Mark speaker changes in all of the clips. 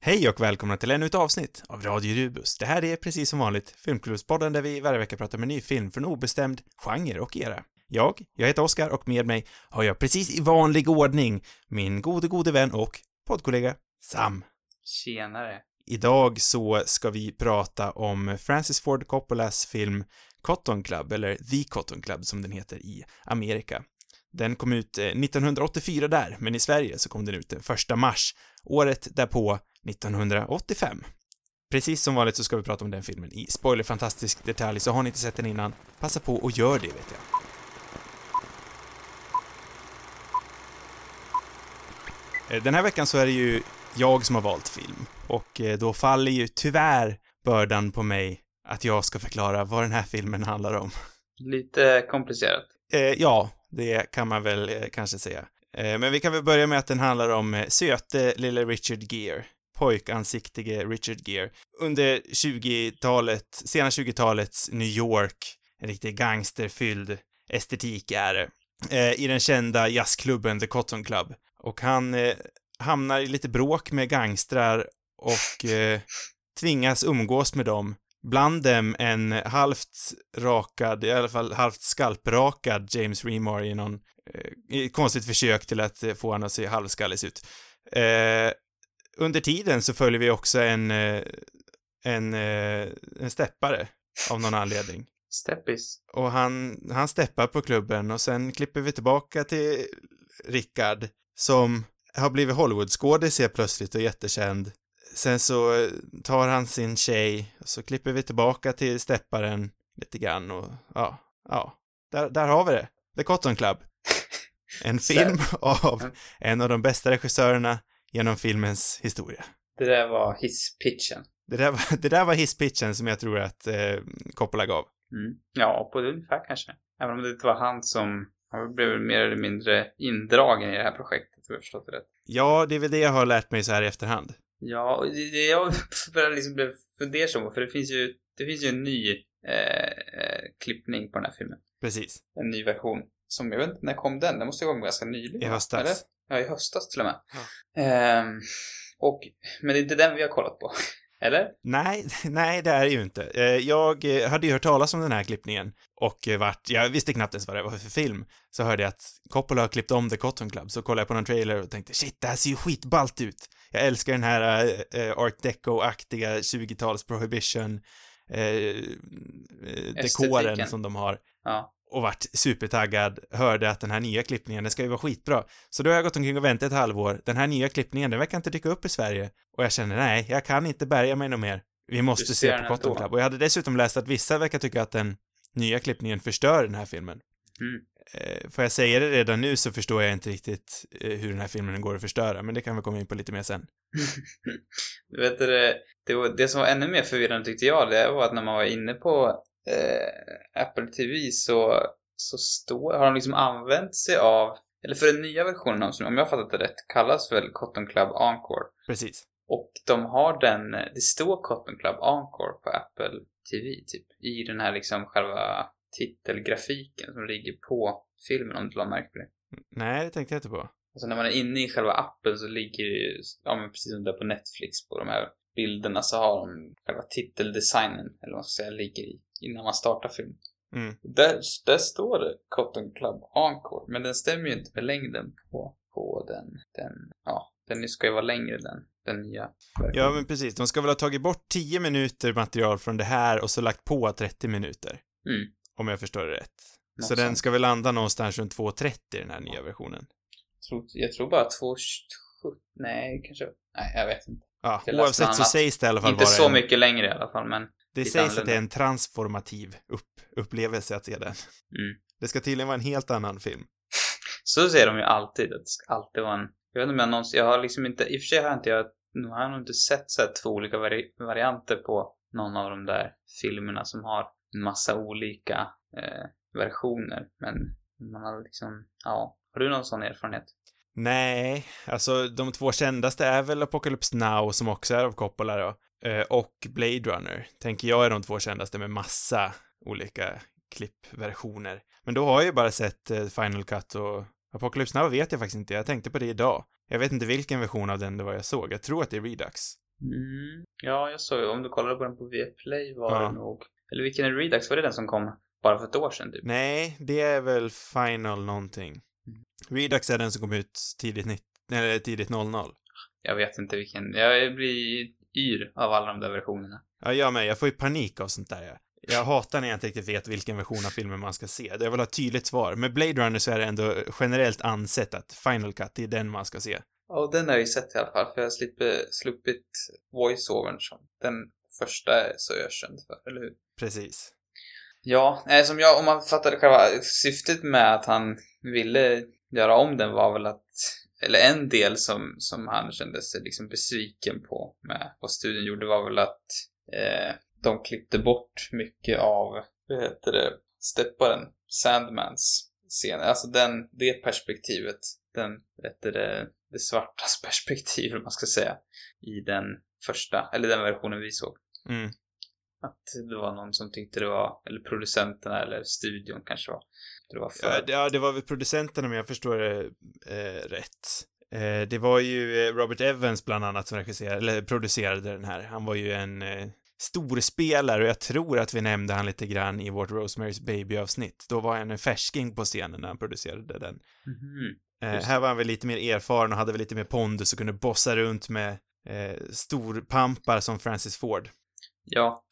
Speaker 1: Hej och välkomna till ännu ett avsnitt av Radio Rubus. Det här är precis som vanligt Filmklubbspodden där vi varje vecka pratar med ny film från obestämd genre och era. Jag, jag heter Oskar och med mig har jag precis i vanlig ordning min gode, gode vän och poddkollega Sam.
Speaker 2: Tjenare.
Speaker 1: Idag så ska vi prata om Francis Ford Coppolas film Cotton Club, eller The Cotton Club som den heter i Amerika. Den kom ut 1984 där, men i Sverige så kom den ut den 1 mars, året därpå 1985. Precis som vanligt så ska vi prata om den filmen i spoilerfantastisk detalj, så har ni inte sett den innan, passa på och gör det, vet jag. Eh, Den här veckan så är det ju jag som har valt film, och eh, då faller ju tyvärr bördan på mig att jag ska förklara vad den här filmen handlar om.
Speaker 2: Lite komplicerat.
Speaker 1: Eh, ja, det kan man väl eh, kanske säga. Eh, men vi kan väl börja med att den handlar om eh, söte lille Richard Gere, pojkansiktige Richard Gere, under 20-talet, sena 20-talets New York, en riktig gangsterfylld estetik är eh, det, i den kända jazzklubben The Cotton Club. Och han eh, hamnar i lite bråk med gangstrar och eh, tvingas umgås med dem Bland dem en halvt rakad, i alla fall halvt skalprakad James Remar i någon eh, konstigt försök till att eh, få honom att se halvskallig ut. Eh, under tiden så följer vi också en, eh, en, en steppare av någon anledning.
Speaker 2: Steppis.
Speaker 1: Och han, han steppar på klubben och sen klipper vi tillbaka till Rickard som har blivit Hollywoodskådis helt plötsligt och jättekänd sen så tar han sin tjej och så klipper vi tillbaka till stepparen lite grann och ja, ja, där, där har vi det. The Cotton Club. En film av en av de bästa regissörerna genom filmens historia.
Speaker 2: Det där var hisspitchen.
Speaker 1: Det där var, det där var hisspitchen som jag tror att eh, Coppola gav.
Speaker 2: Mm. Ja, på det ungefär kanske. Även om det inte var han som han blev mer eller mindre indragen i det här projektet, om jag förstått det rätt.
Speaker 1: Ja, det är väl det jag har lärt mig så här i efterhand.
Speaker 2: Ja, jag började liksom blev fundersam för det finns ju, det finns ju en ny eh, eh, klippning på den här filmen.
Speaker 1: Precis.
Speaker 2: En ny version. Som, jag vet inte, när kom den? Den måste ju vara ganska nyligen.
Speaker 1: I höstas.
Speaker 2: Eller? Ja, i höstas till och med.
Speaker 1: Ja.
Speaker 2: Ehm, och, men det är inte den vi har kollat på. Eller?
Speaker 1: Nej, nej, det är det ju inte. Eh, Jag eh, hade ju hört talas om den här klippningen och eh, vart, jag visste knappt ens vad det var för film. Så hörde jag att Coppola har klippt om The Cotton Club, så kollade jag på någon trailer och tänkte shit, det här ser ju skitballt ut. Jag älskar den här äh, art deco-aktiga 20-tals prohibition äh, dekoren som de har.
Speaker 2: Ja.
Speaker 1: Och vart supertaggad, hörde att den här nya klippningen, den ska ju vara skitbra. Så då har jag gått omkring och väntat ett halvår. Den här nya klippningen, den verkar inte dyka upp i Sverige. Och jag känner, nej, jag kan inte bärga mig något mer. Vi måste
Speaker 2: Du
Speaker 1: se på Cotton. Club. Och jag hade dessutom läst att vissa verkar tycka att den nya klippningen förstör den här filmen.
Speaker 2: Mm.
Speaker 1: Eh, får jag säga det redan nu så förstår jag inte riktigt eh, hur den här filmen går att förstöra, men det kan vi komma in på lite mer sen.
Speaker 2: Du vet, det, det, var, det som var ännu mer förvirrande tyckte jag, det var att när man var inne på eh, Apple TV så, så står, har de liksom använt sig av, eller för den nya versionen, som om jag har fattat det rätt, kallas väl Cotton Club Encore.
Speaker 1: Precis.
Speaker 2: Och de har den, det står Cotton Club Encore på Apple TV, typ, i den här liksom själva titelgrafiken som ligger på filmen, om du la märke på det.
Speaker 1: Nej, det tänkte jag inte på.
Speaker 2: Alltså när man är inne i själva appen så ligger det ju, ja men precis som det är på Netflix på de här bilderna så har de själva titeldesignen, eller vad man ska säga, ligger i innan man startar filmen.
Speaker 1: Mm.
Speaker 2: Där, där står det Cotton Club Encore, men den stämmer ju inte med längden på, på den, den, ja, den ska ju vara längre den, den nya
Speaker 1: Ja, men precis. De ska väl ha tagit bort 10 minuter material från det här och så lagt på 30 minuter.
Speaker 2: Mm.
Speaker 1: Om jag förstår det rätt.
Speaker 2: Något
Speaker 1: så den
Speaker 2: sånt.
Speaker 1: ska väl landa någonstans runt 2.30 den här nya versionen.
Speaker 2: Tror, jag tror bara 2.70, nej kanske, nej jag vet inte.
Speaker 1: Ja, oavsett så sägs det i alla fall
Speaker 2: Inte så
Speaker 1: en,
Speaker 2: mycket längre i alla fall, men
Speaker 1: Det sägs att
Speaker 2: annorlunda.
Speaker 1: det är en transformativ upp, upplevelse att se den.
Speaker 2: mm.
Speaker 1: Det ska tydligen vara en helt annan film.
Speaker 2: Så säger de ju alltid, att det ska alltid vara en... Jag vet inte om jag någonsin... Jag har liksom inte... I och för sig har jag inte... Jag nu har jag nog inte sett så här två olika vari, varianter på någon av de där filmerna som har en massa olika eh, versioner. Men man har liksom... Ja. Har du någon sån erfarenhet?
Speaker 1: Nej, alltså de två kändaste är väl Apocalypse Now som också är av Coppola då, eh, och Blade Runner, tänker jag är de två kändaste med massa olika klippversioner. Men då har jag ju bara sett eh, Final Cut och Apocalypse Now vet jag faktiskt inte, jag tänkte på det idag. Jag vet inte vilken version av den det var jag såg, jag tror att det är Redux.
Speaker 2: Mm. Ja, jag såg om du kollade på den på Viaplay var
Speaker 1: Ja.
Speaker 2: det nog... Eller vilken är Redux? Var det den som kom bara för ett år sedan typ?
Speaker 1: Nej, det är väl Final någonting. Redux är den som kom ut tidigt, 90, eller tidigt 00.
Speaker 2: Jag vet inte vilken. Jag blir yr av alla de där versionerna.
Speaker 1: Ja, jag med. Jag får ju panik av sånt där. Jag, jag hatar när jag inte riktigt vet vilken version av filmen man ska se. Jag vill ha ett tydligt svar. Med Blade Runner så är det ändå generellt ansett att Final Cut, det är den man ska se.
Speaker 2: Ja, den har jag ju sett i alla fall, för jag har slipper, sluppit voice-overn som den första är så ökänd för, eller hur?
Speaker 1: Precis.
Speaker 2: Ja, nej, som jag, om man fattade själva syftet med att han ville göra om den var väl att, eller en del som, som han kände sig liksom besviken på med vad studien gjorde var väl att eh, de klippte bort mycket av, vad heter det, stepparen, Sandmans scen, alltså den, det perspektivet, den, heter det, det svartas perspektiv, vad man ska säga, i den första, eller den versionen vi såg.
Speaker 1: Mm.
Speaker 2: Att det var någon som tyckte det var, eller producenterna eller studion kanske var, det var för...
Speaker 1: Ja, det, ja, det var väl producenterna, men jag förstår det eh, rätt. Eh, det var ju eh, Robert Evans bland annat som regisserade, eller producerade den här. Han var ju en eh, storspelare och jag tror att vi nämnde han lite grann i vårt Rosemary's Baby-avsnitt. Då var han en färsking på scenen när han producerade den.
Speaker 2: Mhm.
Speaker 1: Eh,
Speaker 2: Just
Speaker 1: här var han väl lite mer erfaren och hade väl lite mer pondus och kunde bossa runt med eh, storpampar som Francis Ford.
Speaker 2: Ja,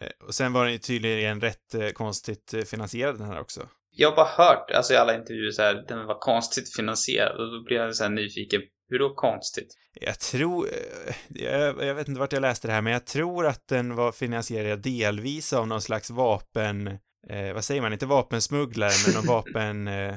Speaker 1: Eh, och sen var den ju tydligen rätt eh, konstigt eh, finansierad den här också.
Speaker 2: Jag har bara hört, alltså i alla intervjuer så här, den var konstigt finansierad och då blir jag så här nyfiken, hur då konstigt?
Speaker 1: Jag tror, eh, jag, jag vet inte vart jag läste det här, men jag tror att den var finansierad delvis av någon slags vapen, eh, vad säger man, inte vapensmugglare, men någon vapen eh,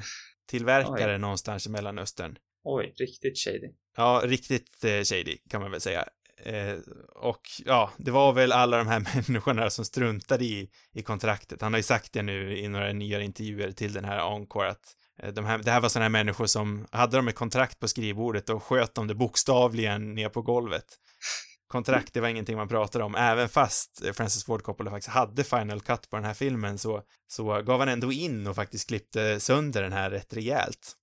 Speaker 1: tillverkare någonstans i Mellanöstern.
Speaker 2: Oj, riktigt shady.
Speaker 1: Ja, riktigt eh, shady kan man väl säga. Eh, och ja, det var väl alla de här människorna som struntade i, i kontraktet. Han har ju sagt det nu i några nya intervjuer till den här Encore att eh, de här, det här var sådana här människor som hade de ett kontrakt på skrivbordet och sköt de det bokstavligen ner på golvet. Kontrakt, det var ingenting man pratade om. Även fast eh, Francis Ford Coppola faktiskt hade final cut på den här filmen så, så gav han ändå in och faktiskt klippte sönder den här rätt rejält.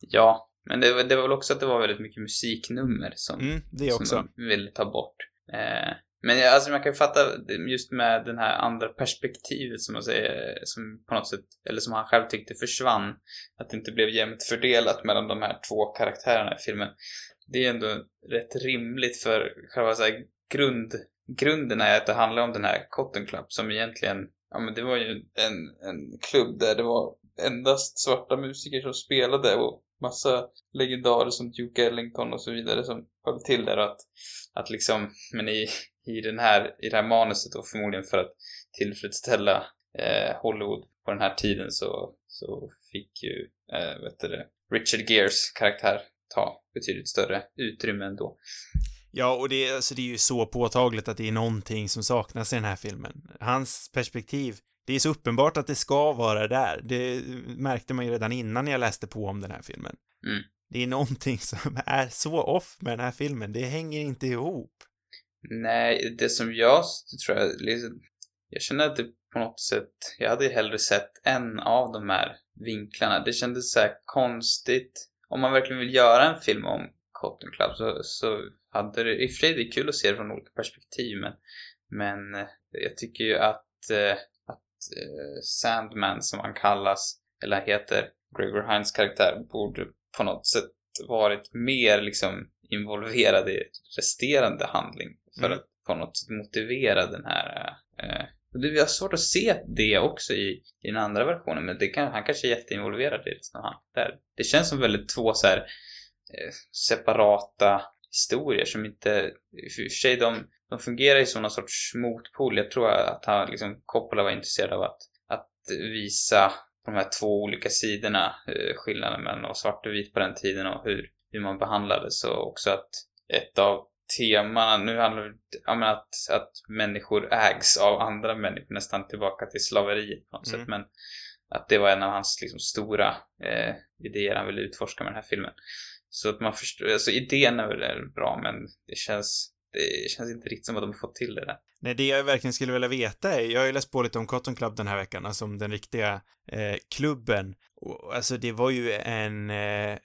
Speaker 2: Ja, men det, var- det var väl också att det var väldigt mycket musiknummer som,
Speaker 1: Mm, det
Speaker 2: som
Speaker 1: också.
Speaker 2: de ville ta bort. Eh, men jag, alltså man kan ju fatta just med den här andra perspektivet som man säger, som på något sätt, eller som han själv tyckte försvann, att det inte blev jämnt fördelat mellan de här två karaktärerna i filmen. Det är ändå rätt rimligt för själva så här grund, grunden är att det handlar om den här Cotton Club som egentligen, ja men det var ju en, en klubb där det var endast svarta musiker som spelade och massa legendarer som Duke Ellington och så vidare som höll till där och att, att liksom, men i, i den här, i det här manuset och förmodligen för att tillfredsställa eh, Hollywood på den här tiden så, så fick ju, eh, vet du det, Richard Geres karaktär ta betydligt större utrymme ändå.
Speaker 1: Ja, och det, är- alltså, det är ju så påtagligt att det är någonting som saknas i den här filmen. Hans perspektiv, det är så uppenbart att det ska vara där. Det märkte man ju redan innan jag läste på om den här filmen.
Speaker 2: Mm.
Speaker 1: Det är någonting som är så off med den här filmen. Det hänger inte ihop.
Speaker 2: Nej, det som jag tror jag, liksom, jag känner att det på något sätt, jag hade hellre sett en av de här vinklarna. Det kändes så här konstigt. Om man verkligen vill göra en film om Cotton Club så, så hade det, i och för sig det är kul att se det från olika perspektiv men, men eh, jag tycker ju att, eh, att eh, Sandman som han kallas, eller heter, Gregor Hines karaktär, borde på något sätt varit mer liksom involverad i resterande handling för
Speaker 1: Mm.
Speaker 2: att på något sätt motivera den här eh, och det, vi har svårt att se det också i, i den andra versionen, men det kan, han kanske är jätteinvolverad i resten av han. Där. Det känns som väldigt två så här, eh, separata historier som inte, i och för sig de, de fungerar i sådana sorts motpol. Jag tror att han, liksom, Coppola var intresserad av att, att visa de här två olika sidorna, eh, skillnaden mellan svart och vit på den tiden och hur, hur man behandlades och också att ett av temana, nu handlar det men att, att människor ägs av andra människor, nästan tillbaka till slaveriet på något
Speaker 1: Mm.
Speaker 2: sätt, men att det var en av hans liksom, stora eh, idéer han ville utforska med den här filmen. Så att man förstår, alltså idén är väl bra, men det känns, det känns inte riktigt som att de har fått till det där.
Speaker 1: Nej, det jag verkligen skulle vilja veta är, jag har ju läst på lite om Cotton Club den här veckan, alltså om den riktiga eh, klubben. Och, alltså det var ju en, eh,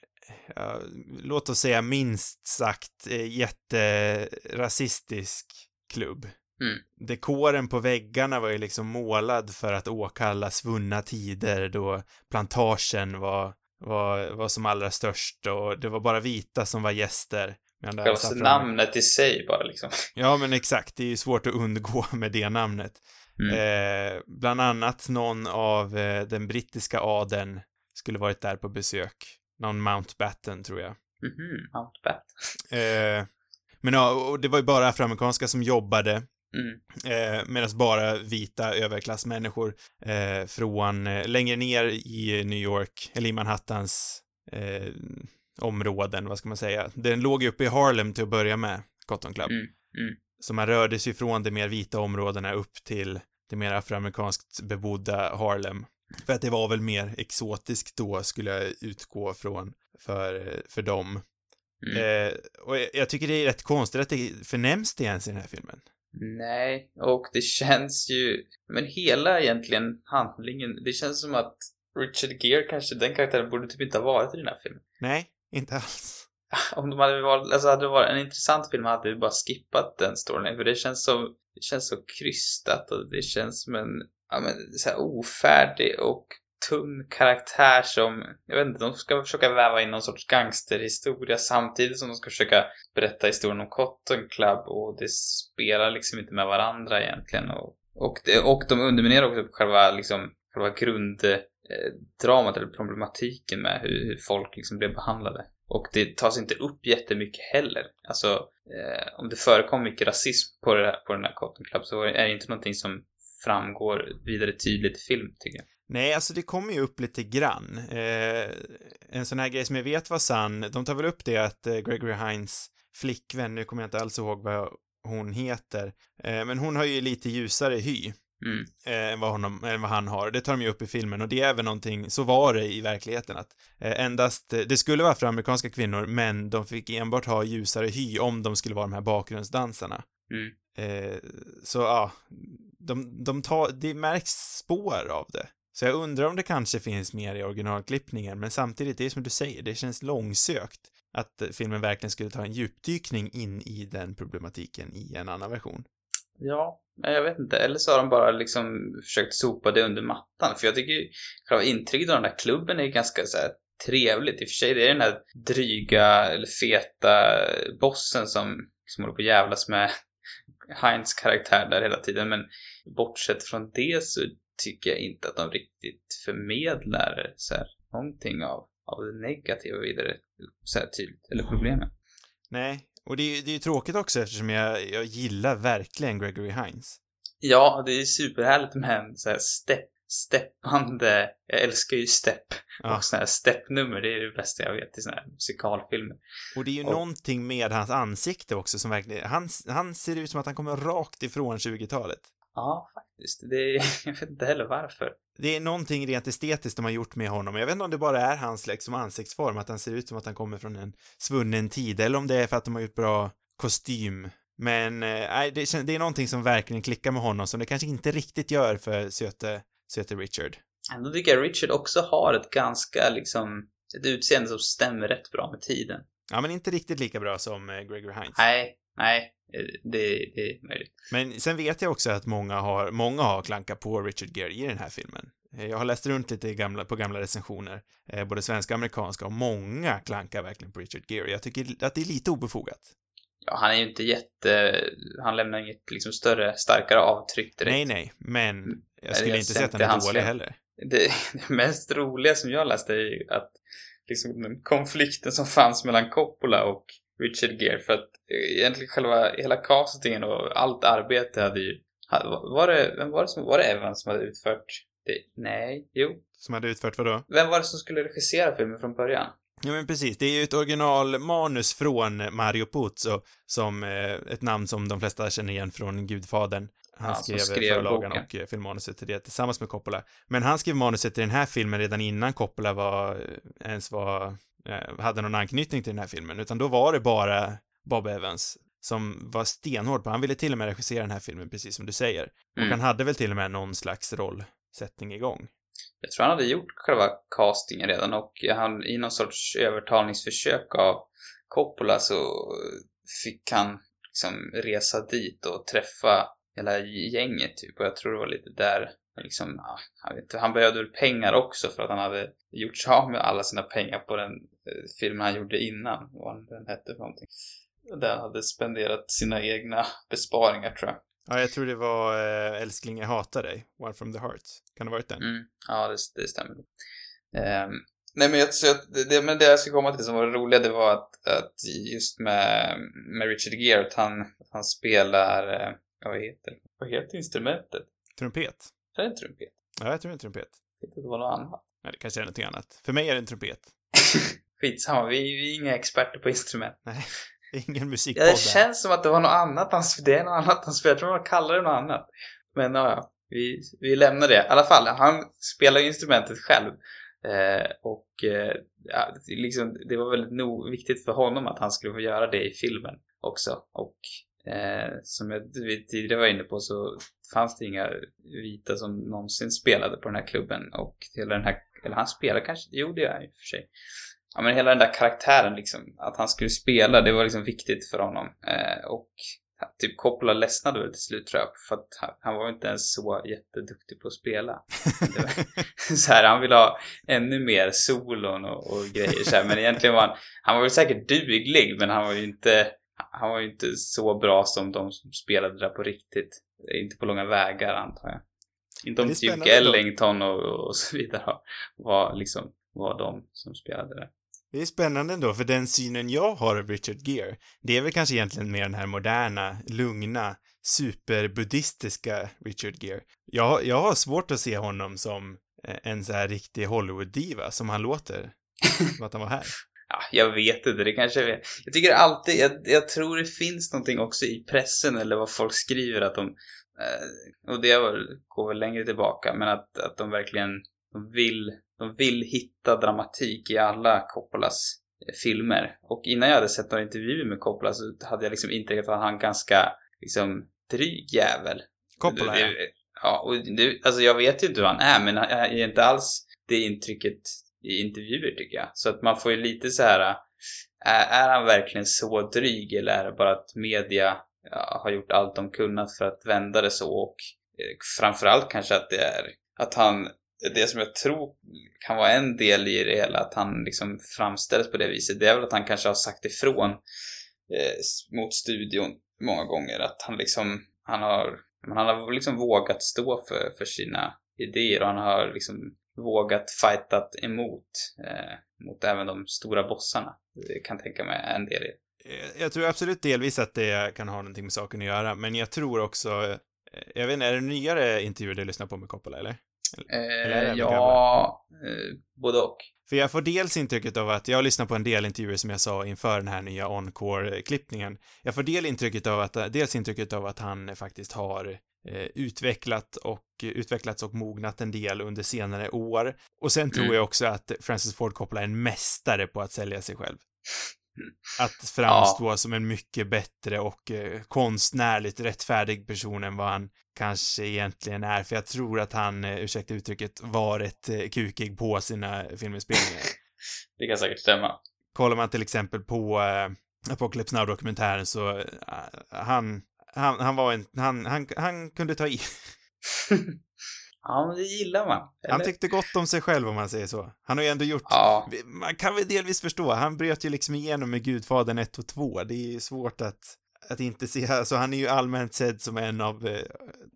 Speaker 1: ja, låt oss säga minst sagt eh, jätterasistisk klubb.
Speaker 2: Mm.
Speaker 1: Dekoren på väggarna var ju liksom målad för att åkalla svunna tider då plantagen var, var, var som allra störst och det var bara vita som var gäster.
Speaker 2: Själva namnet i sig bara liksom.
Speaker 1: Ja, men exakt. Det är ju svårt att undgå med det namnet.
Speaker 2: Mm.
Speaker 1: Eh, bland annat någon av eh, den brittiska adeln skulle varit där på besök. Någon Mountbatten, tror jag.
Speaker 2: Mhm, Mountbat.
Speaker 1: Eh, men ja, och det var ju bara afroamerikanska som jobbade,
Speaker 2: Mm.
Speaker 1: eh, medan bara vita överklassmänniskor eh, från eh, längre ner i New York, eller i Manhattans områden, vad ska man säga. Den låg ju uppe i Harlem till att börja med, Cotton Club.
Speaker 2: Mm, mm.
Speaker 1: Så man rörde sig från de mer vita områdena upp till det mer afroamerikanskt bebodda Harlem. För att det var väl mer exotiskt då, skulle jag utgå från, för, för dem.
Speaker 2: Mm.
Speaker 1: Eh, och jag, tycker det är rätt konstigt att det förnämns det ens i den här filmen.
Speaker 2: Nej, och det känns ju... Men hela egentligen handlingen, det känns som att Richard Gere kanske, den karaktären borde typ inte ha varit i den här filmen.
Speaker 1: Nej, inte alls.
Speaker 2: Om de hade valt, alltså hade det varit en intressant film hade vi bara skippat den storyn. För det känns så, det känns så krystat och det känns som en, ja men så här ofärdig och tunn karaktär som, jag vet inte, de ska försöka väva in någon sorts gangsterhistoria samtidigt som de ska försöka berätta historien om Cotton Club och det spelar liksom inte med varandra egentligen och, och, det, och de underminerar också själva liksom, själva grund... Eh, dramat eller problematiken med hur, hur folk liksom blev behandlade. Och det tas inte upp jättemycket heller. Alltså, eh, om det förekom mycket rasism på, det här, på den här Cotton Club så är det inte någonting som framgår vidare tydligt i film, tycker jag.
Speaker 1: Nej, alltså det kommer ju upp lite grann. Eh, en sån här grej som jag vet var sann, de tar väl upp det att eh, Gregory Hines flickvän, nu kommer jag inte alls ihåg vad hon heter, eh, men hon har ju lite ljusare hy
Speaker 2: Mm.
Speaker 1: eh, än vad, honom, än vad han har. Det tar de ju upp i filmen och det är även någonting, så var det i verkligheten att eh, endast, eh, det skulle vara afroamerikanska kvinnor, men de fick enbart ha ljusare hy om de skulle vara de här bakgrundsdansarna.
Speaker 2: Mm.
Speaker 1: Eh, så ja, de, de tar, det märks spår av det. Så jag undrar om det kanske finns mer i originalklippningen, men samtidigt, det är som du säger, det känns långsökt att filmen verkligen skulle ta en djupdykning in i den problematiken i en annan version.
Speaker 2: Ja, jag vet inte. Eller så har de bara liksom försökt sopa det under mattan. För jag tycker ju själva intrycket av den där klubben är ganska så här trevligt. I och för sig, det är den här dryga eller feta bossen som som håller på att jävlas med Heinz karaktär där hela tiden. Men bortsett från det så tycker jag inte att de riktigt förmedlar så här, någonting av, av det negativa vidare så här tydligt. Eller problemen.
Speaker 1: Nej, och det är ju det är ju tråkigt också eftersom jag, jag gillar verkligen Gregory Hines.
Speaker 2: Ja, det är superhärligt med en så här stepp, steppande, jag älskar ju stepp.
Speaker 1: Ja.
Speaker 2: Och sådana här steppnummer, det är det bästa jag vet i sådana här musikalfilmer.
Speaker 1: Och det är ju
Speaker 2: Och-
Speaker 1: någonting med hans ansikte också som verkligen, han, han ser ut som att han kommer rakt ifrån 20-talet.
Speaker 2: Ja, faktiskt. Det är, jag vet inte heller varför.
Speaker 1: Det är någonting rent estetiskt de har gjort med honom. Jag vet inte om det bara är hans liksom ansiktsform, att han ser ut som att han kommer från en svunnen tid, eller om det är för att de har gjort bra kostym. Men, eh, det, det är någonting som verkligen klickar med honom, som det kanske inte riktigt gör för söte, söte Richard.
Speaker 2: Ändå tycker jag Richard också har ett ganska liksom, ett utseende som stämmer rätt bra med tiden.
Speaker 1: Ja, men inte riktigt lika bra som eh, Gregory Hines.
Speaker 2: Nej, nej, eh, det, det är möjligt.
Speaker 1: Men sen vet jag också att många har, många har klankat på Richard Gere i den här filmen. Eh, Jag har läst runt lite gamla, på gamla recensioner, eh, både svenska och amerikanska, och många klankar verkligen på Richard Gere. Jag tycker att det är lite obefogat.
Speaker 2: Ja, han är ju inte jätte, han lämnar inget liksom större, starkare avtryck direkt.
Speaker 1: Nej, nej, men jag
Speaker 2: Nej,
Speaker 1: skulle
Speaker 2: jag
Speaker 1: inte säga att han är
Speaker 2: hans
Speaker 1: dålig
Speaker 2: fel.
Speaker 1: heller.
Speaker 2: Det, det mest roliga som jag läste är ju att liksom den konflikten som fanns mellan Coppola och Richard Gere för att eh, egentligen själva hela castingen och allt arbete hade ju var det, vem var det som, var det Evans som hade utfört det? Nej, jo.
Speaker 1: Som hade utfört vadå?
Speaker 2: Vem var det som skulle regissera filmen från början?
Speaker 1: Ja, men precis. Det är ju ett originalmanus från Mario Puzo, som eh, ett namn som de flesta känner igen från Gudfadern. Han
Speaker 2: Ja,
Speaker 1: skrev,
Speaker 2: skrev
Speaker 1: förlagan
Speaker 2: boken.
Speaker 1: och eh, filmmanuset till det tillsammans med Coppola. Men han skrev manuset till den här filmen redan innan Coppola var, eh, ens var, hade någon anknytning till den här filmen, utan då var det bara Bob Evans som var stenhård på, han ville till och med regissera den här filmen, precis som du säger. Och
Speaker 2: Mm.
Speaker 1: han hade väl till och med någon slags rollsättning igång.
Speaker 2: jag tror han hade gjort själva castingen redan och han, i någon sorts övertalningsförsök av Coppola så fick han liksom resa dit och träffa hela gänget typ och jag tror det var lite där liksom, ja, han, behövde väl pengar också för att han hade gjort sig av med alla sina pengar på den eh, filmen han gjorde innan, vad den hette för någonting. Där han hade spenderat sina egna besparingar tror jag.
Speaker 1: Ja, jag tror det var äh, Älskling jag hatar dig, One from the Heart. Kan det ha varit den?
Speaker 2: Mm, ja, det, det stämmer. Um, nej, men jag, så jag, det, men det jag ska komma till som var det roliga, det var att, att just med, med Richard Gere, att han, han spelar, uh, vad heter Vad heter instrumentet?
Speaker 1: Trumpet.
Speaker 2: Är det en trumpet?
Speaker 1: Ja, jag tror det är en trumpet.
Speaker 2: Jag det var något annat.
Speaker 1: Nej, det kanske är någonting annat. För mig är det en trumpet.
Speaker 2: Skitsamma, vi, vi är inga experter på instrument.
Speaker 1: Nej, är ingen musikpodd
Speaker 2: det känns som att det var något annat han Det är något annat han spelar. Jag tror man kallar det något annat. Men ja, vi, vi lämnar det. I alla fall, han spelar instrumentet själv. Eh, och eh, ja, liksom, det var väldigt no viktigt för honom att han skulle få göra det i filmen också. Och eh, som jag tidigare var inne på så fanns det inga vita som någonsin spelade på den här klubben. Och hela den här, eller han spelade kanske, jo det gör han i och för sig ja, men hela den där karaktären liksom, att han skulle spela, det var liksom viktigt för honom. Eh, och typ Coppola ledsnade väl till slut tror jag, för att han, han var inte ens så jätteduktig på att spela. så här, han ville ha ännu mer solon och, och grejer så här, men egentligen var han, han var väl säkert duglig, men han var ju inte, han var ju inte så bra som de som spelade där på riktigt. Inte på långa vägar antar jag. Inte om Duke Ellington och, och så vidare var liksom var de som spelade där.
Speaker 1: Det är spännande ändå, för den synen jag har av Richard Gere, det är väl kanske egentligen mer den här moderna, lugna, superbuddhistiska Richard Gere. Jag, jag har svårt att se honom som eh, en så här riktig Hollywood-diva, som han låter. som att han var här.
Speaker 2: Ja, jag vet inte, det kanske är... Jag tycker alltid, jag, jag tror det finns någonting också i pressen eller vad folk skriver att de, eh, och det går väl längre tillbaka, men att, att de verkligen de vill de vill hitta dramatik i alla Coppolas eh, filmer. Och innan jag hade sett några intervjuer med Coppola så hade jag liksom intrycket att han ganska liksom dryg jävel.
Speaker 1: Coppola, ja.
Speaker 2: Ja, och det, alltså jag vet ju inte hur han är, men han är inte alls det intrycket i intervjuer tycker jag. Så att man får ju lite så här, är, är han verkligen så dryg eller är det bara att media ja, har gjort allt de kunnat för att vända det så och eh, framförallt kanske att det är att han det som jag tror kan vara en del i det hela, att han liksom framställs på det viset, det är väl att han kanske har sagt ifrån eh, mot studion många gånger. Att han liksom, han har, han har liksom vågat stå för, för sina idéer och han har liksom vågat fightat emot, eh, mot även de stora bossarna. Det kan tänka mig en del i
Speaker 1: det. jag tror absolut delvis att det kan ha någonting med saken att göra, men jag tror också, eh, jag vet inte, är det nyare intervjuer du lyssnar på med Coppola, eller?
Speaker 2: Eh, ja, eh, både och.
Speaker 1: För jag får dels intrycket av att, jag har lyssnat på en del intervjuer som jag sa inför den här nya Encore-klippningen. Jag får del intrycket av att, dels intrycket av att han faktiskt har eh, utvecklat och utvecklats och mognat en del under senare år. Och sen tror mm. jag också att Francis Ford Coppola är en mästare på att sälja sig själv. Att framstå ja. som en mycket bättre och eh, konstnärligt rättfärdig person än vad han kanske egentligen är, för jag tror att han, eh, ursäkta uttrycket, var rätt eh, kukig på sina filminspelningar.
Speaker 2: det kan säkert stämma.
Speaker 1: Kollar man till exempel på eh, Apocalypse Now-dokumentären så, uh, han, han, han var en, han, han, han kunde ta i.
Speaker 2: Ja, men det gillar man.
Speaker 1: Eller? Han tyckte gott om sig själv om man säger så. Han har ju ändå gjort, ja. man kan väl delvis förstå, han bröt ju liksom igenom med Gudfadern 1 och 2. Det är ju svårt att, att inte se, alltså han är ju allmänt sedd som en av eh,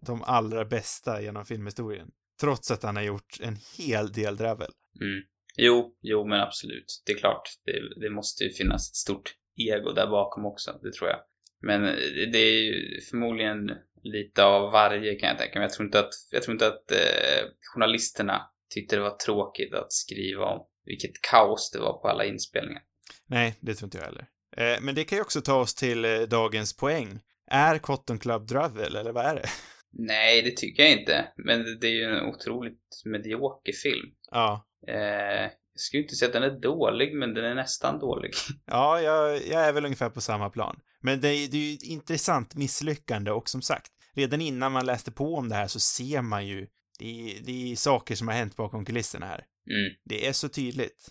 Speaker 1: de allra bästa genom filmhistorien. Trots att han har gjort en hel del dravel.
Speaker 2: Mm. Jo, jo men absolut. Det är klart, det, det måste ju finnas ett stort ego där bakom också, det tror jag. Men eh, det är ju förmodligen lite av varje kan jag tänka mig. Jag tror inte att, jag tror inte att eh, journalisterna tyckte det var tråkigt att skriva om vilket kaos det var på alla inspelningar.
Speaker 1: Nej, det tror inte jag heller. Eh, men det kan ju också ta oss till eh, dagens poäng. Är Cotton Club Dravel, eller vad är det?
Speaker 2: Nej, det tycker jag inte. Men det är ju en otroligt medioker film.
Speaker 1: Ja.
Speaker 2: Eh, jag skulle inte säga att den är dålig, men den är nästan dålig.
Speaker 1: Ja, jag, jag är väl ungefär på samma plan. Men det, det är ju ett intressant misslyckande och som sagt, redan innan man läste på om det här så ser man ju Det är, det är saker som har hänt bakom kulisserna här.
Speaker 2: Mm.
Speaker 1: Det är så tydligt.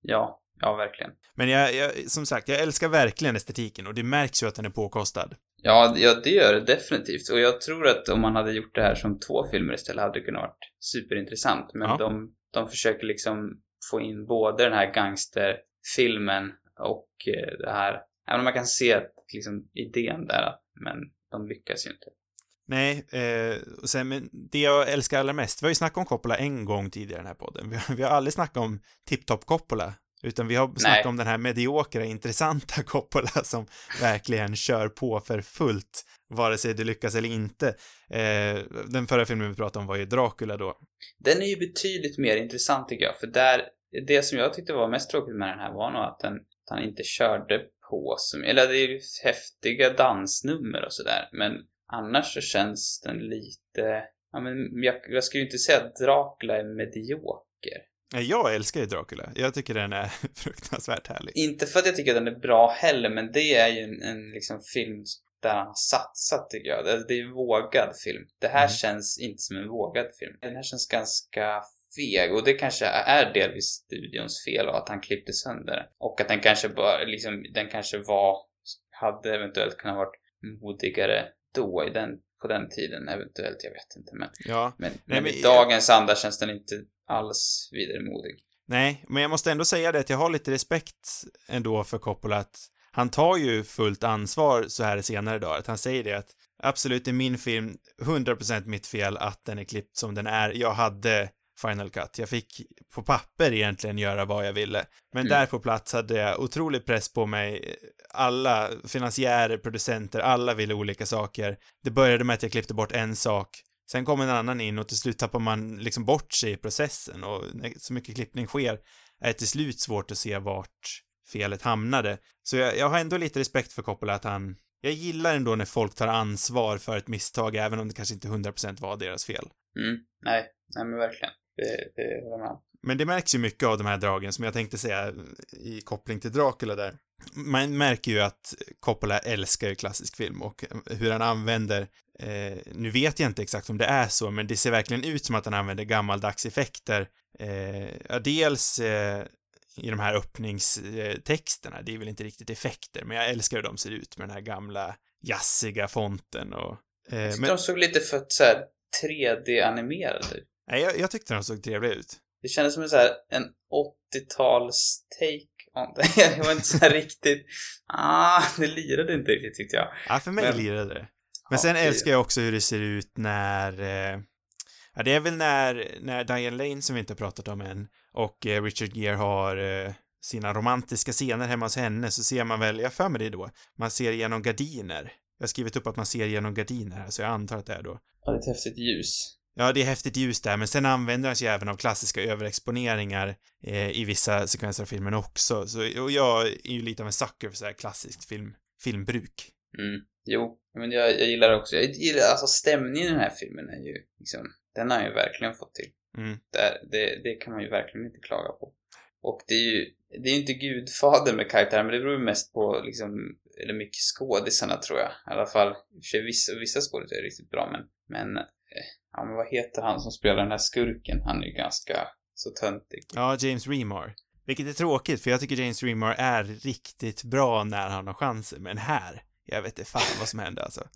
Speaker 2: Ja, ja verkligen.
Speaker 1: Men jag, jag, som sagt, jag älskar verkligen estetiken och det märks ju att den är påkostad.
Speaker 2: Ja, ja, det gör det definitivt. Och jag tror att om man hade gjort det här som två filmer istället hade det kunnat vara superintressant. Men
Speaker 1: Ja.
Speaker 2: de, de försöker liksom få in både den här gangsterfilmen och eh, det här. Även om man kan se liksom idén där, men de lyckas ju inte.
Speaker 1: Nej, eh, och sen, men det jag älskar allra mest, vi har ju snackat om Coppola en gång tidigare i den här podden. Vi har, vi har aldrig snackat om Tip-Top Coppola, utan vi har snackat om den här mediokra, intressanta Coppola som verkligen kör på för fullt, vare sig det lyckas eller inte. Eh, den förra filmen vi pratade om var ju Dracula då.
Speaker 2: Den är ju betydligt mer intressant tycker jag, för där, det som jag tyckte var mest tråkigt med den här var nog att, den, att han inte körde på så mycket. Eller det är ju häftiga dansnummer och sådär, men annars så känns den lite, ja men jag, jag skulle ju inte säga att Dracula är medioker.
Speaker 1: Jag älskar ju Dracula. Jag tycker den är fruktansvärt härlig.
Speaker 2: Inte för att jag tycker att den är bra heller, men det är ju en, en liksom film där han har satsat tycker jag. Det, är en vågad film. Det här
Speaker 1: Mm.
Speaker 2: känns inte som en vågad film. Den här känns ganska feg och det kanske är delvis studions fel och att han klippte sönder. Och att den kanske bara, liksom, den kanske var, hade eventuellt kunnat varit modigare då i den, på den tiden eventuellt, jag vet inte men.
Speaker 1: Ja,
Speaker 2: Men,
Speaker 1: Nej,
Speaker 2: men,
Speaker 1: men
Speaker 2: i
Speaker 1: jag-
Speaker 2: dagens anda känns den inte alls vidare modig.
Speaker 1: nej, men jag måste ändå säga det att jag har lite respekt ändå för Coppola att han tar ju fullt ansvar så här senare dagar, att han säger det att absolut, det är min film, 100% mitt fel att den är klippt som den är. Jag hade Final Cut. Jag fick på papper egentligen göra vad jag ville. Men
Speaker 2: Mm.
Speaker 1: där på plats hade jag otrolig press på mig. Alla finansiärer, producenter, alla ville olika saker. Det började med att jag klippte bort en sak. Sen kom en annan in och till slut tappar man liksom bort sig i processen och när så mycket klippning sker är det till slut svårt att se vart felet hamnade. Så jag, jag har ändå lite respekt för Coppola att han jag gillar ändå när folk tar ansvar för ett misstag, även om det kanske inte 100% var deras fel.
Speaker 2: Mm, nej, nej men verkligen. Det, det håller om.
Speaker 1: Men det märks ju mycket av de här dragen, som jag tänkte säga i koppling till Dracula där. Man märker ju att Coppola älskar ju klassisk film och hur han använder, eh, nu vet jag inte exakt om det är så, men det ser verkligen ut som att han använder gammaldags effekter. Eh, dels eh, i de här öppningstexterna, det är väl inte riktigt effekter, men jag älskar hur de ser ut med den här gamla jazziga fonten och... Eh, men,
Speaker 2: de såg lite för så här 3D-animerade ut.
Speaker 1: nej, jag, jag tyckte de såg trevliga ut.
Speaker 2: Det kändes som en så här, en 80-tals take on det. Jag var inte så riktigt, ah, det lirade inte riktigt tyckte jag.
Speaker 1: Ja, för mig
Speaker 2: Men-
Speaker 1: lirade det. Men
Speaker 2: Ja,
Speaker 1: sen
Speaker 2: det-
Speaker 1: älskar jag också hur det ser ut när, eh, ja det är väl när, när Diane Lane som vi inte har pratat om än och eh, Richard Gere har eh, sina romantiska scener hemma hos henne så ser man väl, jag för mig det då, man ser genom gardiner. Jag har skrivit upp att man ser genom gardiner här så jag antar att det är då.
Speaker 2: Ja, det är ett häftigt ljus.
Speaker 1: Ja, det är häftigt ljus där, men sen använder han sig även av klassiska överexponeringar eh, i vissa sekvenser av filmen också. Så, och jag är ju lite av en sucker för så här klassiskt film, filmbruk.
Speaker 2: Mm. Jo, men jag, jag gillar också. Jag gillar, alltså stämningen i den här filmen är ju liksom, den har jag ju verkligen fått till.
Speaker 1: Mm.
Speaker 2: Där, det, det kan man ju verkligen inte klaga på. Och det är ju, det är inte gudfader med karaktären, men det beror ju mest på liksom, eller mycket skådisarna tror jag. I alla fall, i och för sig vissa, vissa skådisar är riktigt bra, men, men, eh, ja men vad heter han som spelar den här skurken? Han är ju ganska så töntig.
Speaker 1: Ja, James Remar. Vilket är tråkigt, för jag tycker James Remar är riktigt bra när han har chansen, men här, jag vet inte fan vad som hände alltså.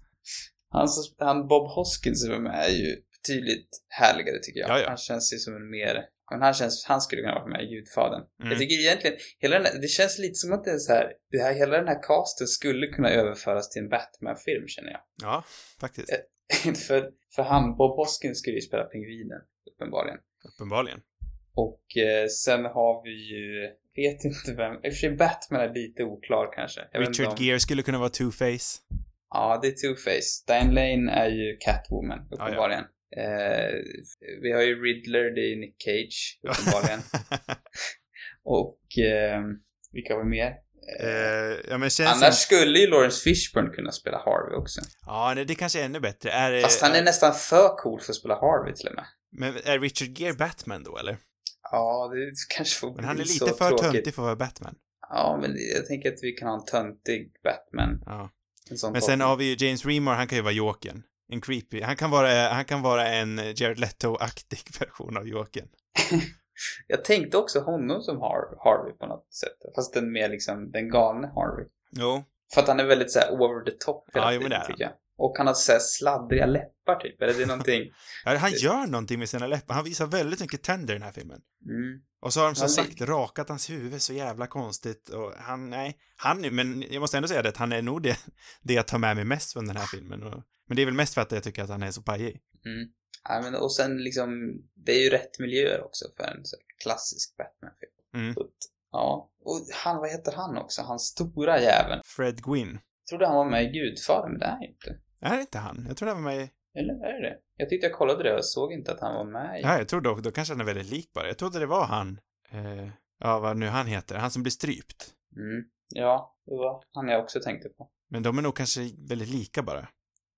Speaker 2: Han, han Bob Hoskins som är med är ju betydligt härligare tycker jag.
Speaker 1: Ja, ja.
Speaker 2: Han känns ju som en mer, men han känns, han skulle kunna vara med i Gudfadern.
Speaker 1: Mm.
Speaker 2: Jag tycker egentligen, hela den här, det känns lite som att det är så här, det här, hela den här casten skulle kunna överföras till en Batman-film känner jag.
Speaker 1: Ja, faktiskt.
Speaker 2: för, för han, Bob Hoskins skulle ju spela pingvinen, uppenbarligen.
Speaker 1: Uppenbarligen.
Speaker 2: Och eh, sen har vi ju, vet inte vem, i och för sig Batman är lite oklar kanske. Jag
Speaker 1: Richard
Speaker 2: om-
Speaker 1: Gere skulle kunna vara Two-Face.
Speaker 2: Ja, det är Two-Face. Diane Lane är ju Catwoman,
Speaker 1: ja.
Speaker 2: uppenbarligen. Eh, vi har ju Riddler, det är Nick Cage, uppenbarligen. Och eh, vilka vi mer? Eh,
Speaker 1: eh, ja,
Speaker 2: annars skulle ju Lawrence Fishburne kunna spela Harvey också.
Speaker 1: Ja, det, det kanske är ännu bättre. Är,
Speaker 2: Fast han är nästan för cool för att spela Harvey till och med.
Speaker 1: Men är Richard Gere Batman då, eller?
Speaker 2: Ja, det kanske får
Speaker 1: Men han är
Speaker 2: bli
Speaker 1: lite
Speaker 2: så
Speaker 1: för
Speaker 2: tråkigt.
Speaker 1: töntig för att vara Batman.
Speaker 2: Ja, men jag tänker att vi kan ha en töntig Batman.
Speaker 1: Ja. Men sen har vi ju James Remar, han kan ju vara Jokern. En creepy. Han kan vara, han kan vara en Jared Leto-aktig version av Jokern.
Speaker 2: Jag tänkte också honom som Har Harvey på något sätt. Fast den mer liksom den galne Harvey.
Speaker 1: Jo.
Speaker 2: För att han är väldigt så här over the top hela
Speaker 1: Ja,
Speaker 2: tiden
Speaker 1: han.
Speaker 2: tycker jag. Och han har så här sladdriga läppar typ. Eller det är någonting.
Speaker 1: Ja, han gör någonting med sina läppar. Han visar väldigt mycket tänder i den här filmen.
Speaker 2: Mm.
Speaker 1: Och så har de som
Speaker 2: Han
Speaker 1: sagt rakat hans huvud så jävla konstigt och han, nej, han, men jag måste ändå säga det att han är nog det, det jag tar med mig mest från den här filmen. Och, men det är väl mest för att jag tycker att han är så pajig.
Speaker 2: Mm. Ja, men, och sen liksom, det är ju rätt miljöer också för en så klassisk Batman-film.
Speaker 1: Mm.
Speaker 2: Ja. Och han, vad heter han också? Han stora jäveln.
Speaker 1: Fred Gwynn.
Speaker 2: Trodde han var med i Gudfadern, men det är han inte.
Speaker 1: Är det inte han? Jag tror det var med i...
Speaker 2: Eller är det? Jag tyckte jag kollade det och såg inte att han var med i...
Speaker 1: Ja, jag tror då, då kanske han är väldigt lik bara. Jag trodde det var han. Eh, ja, vad nu han heter. Han som blir strypt.
Speaker 2: Mm. Ja, det var han jag också tänkte på.
Speaker 1: Men de är nog kanske väldigt lika bara.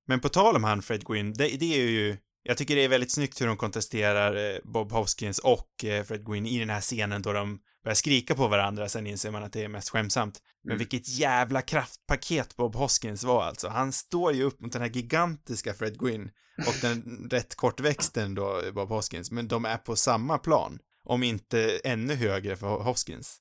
Speaker 1: Men på tal om han Fred Gwynn, det, det är ju... Jag tycker det är väldigt snyggt hur de kontrasterar eh, Bob Hoskins och eh, Fred Gwynn i den här scenen då de börjar skrika på varandra, sen inser man att det är mest skämtsamt. Men
Speaker 2: Mm.
Speaker 1: vilket jävla kraftpaket Bob Hoskins var alltså. Han står ju upp mot den här gigantiska Fred Gwynn och den rätt kortväxten då, Bob Hoskins, men de är på samma plan. Om inte ännu högre för Hoskins.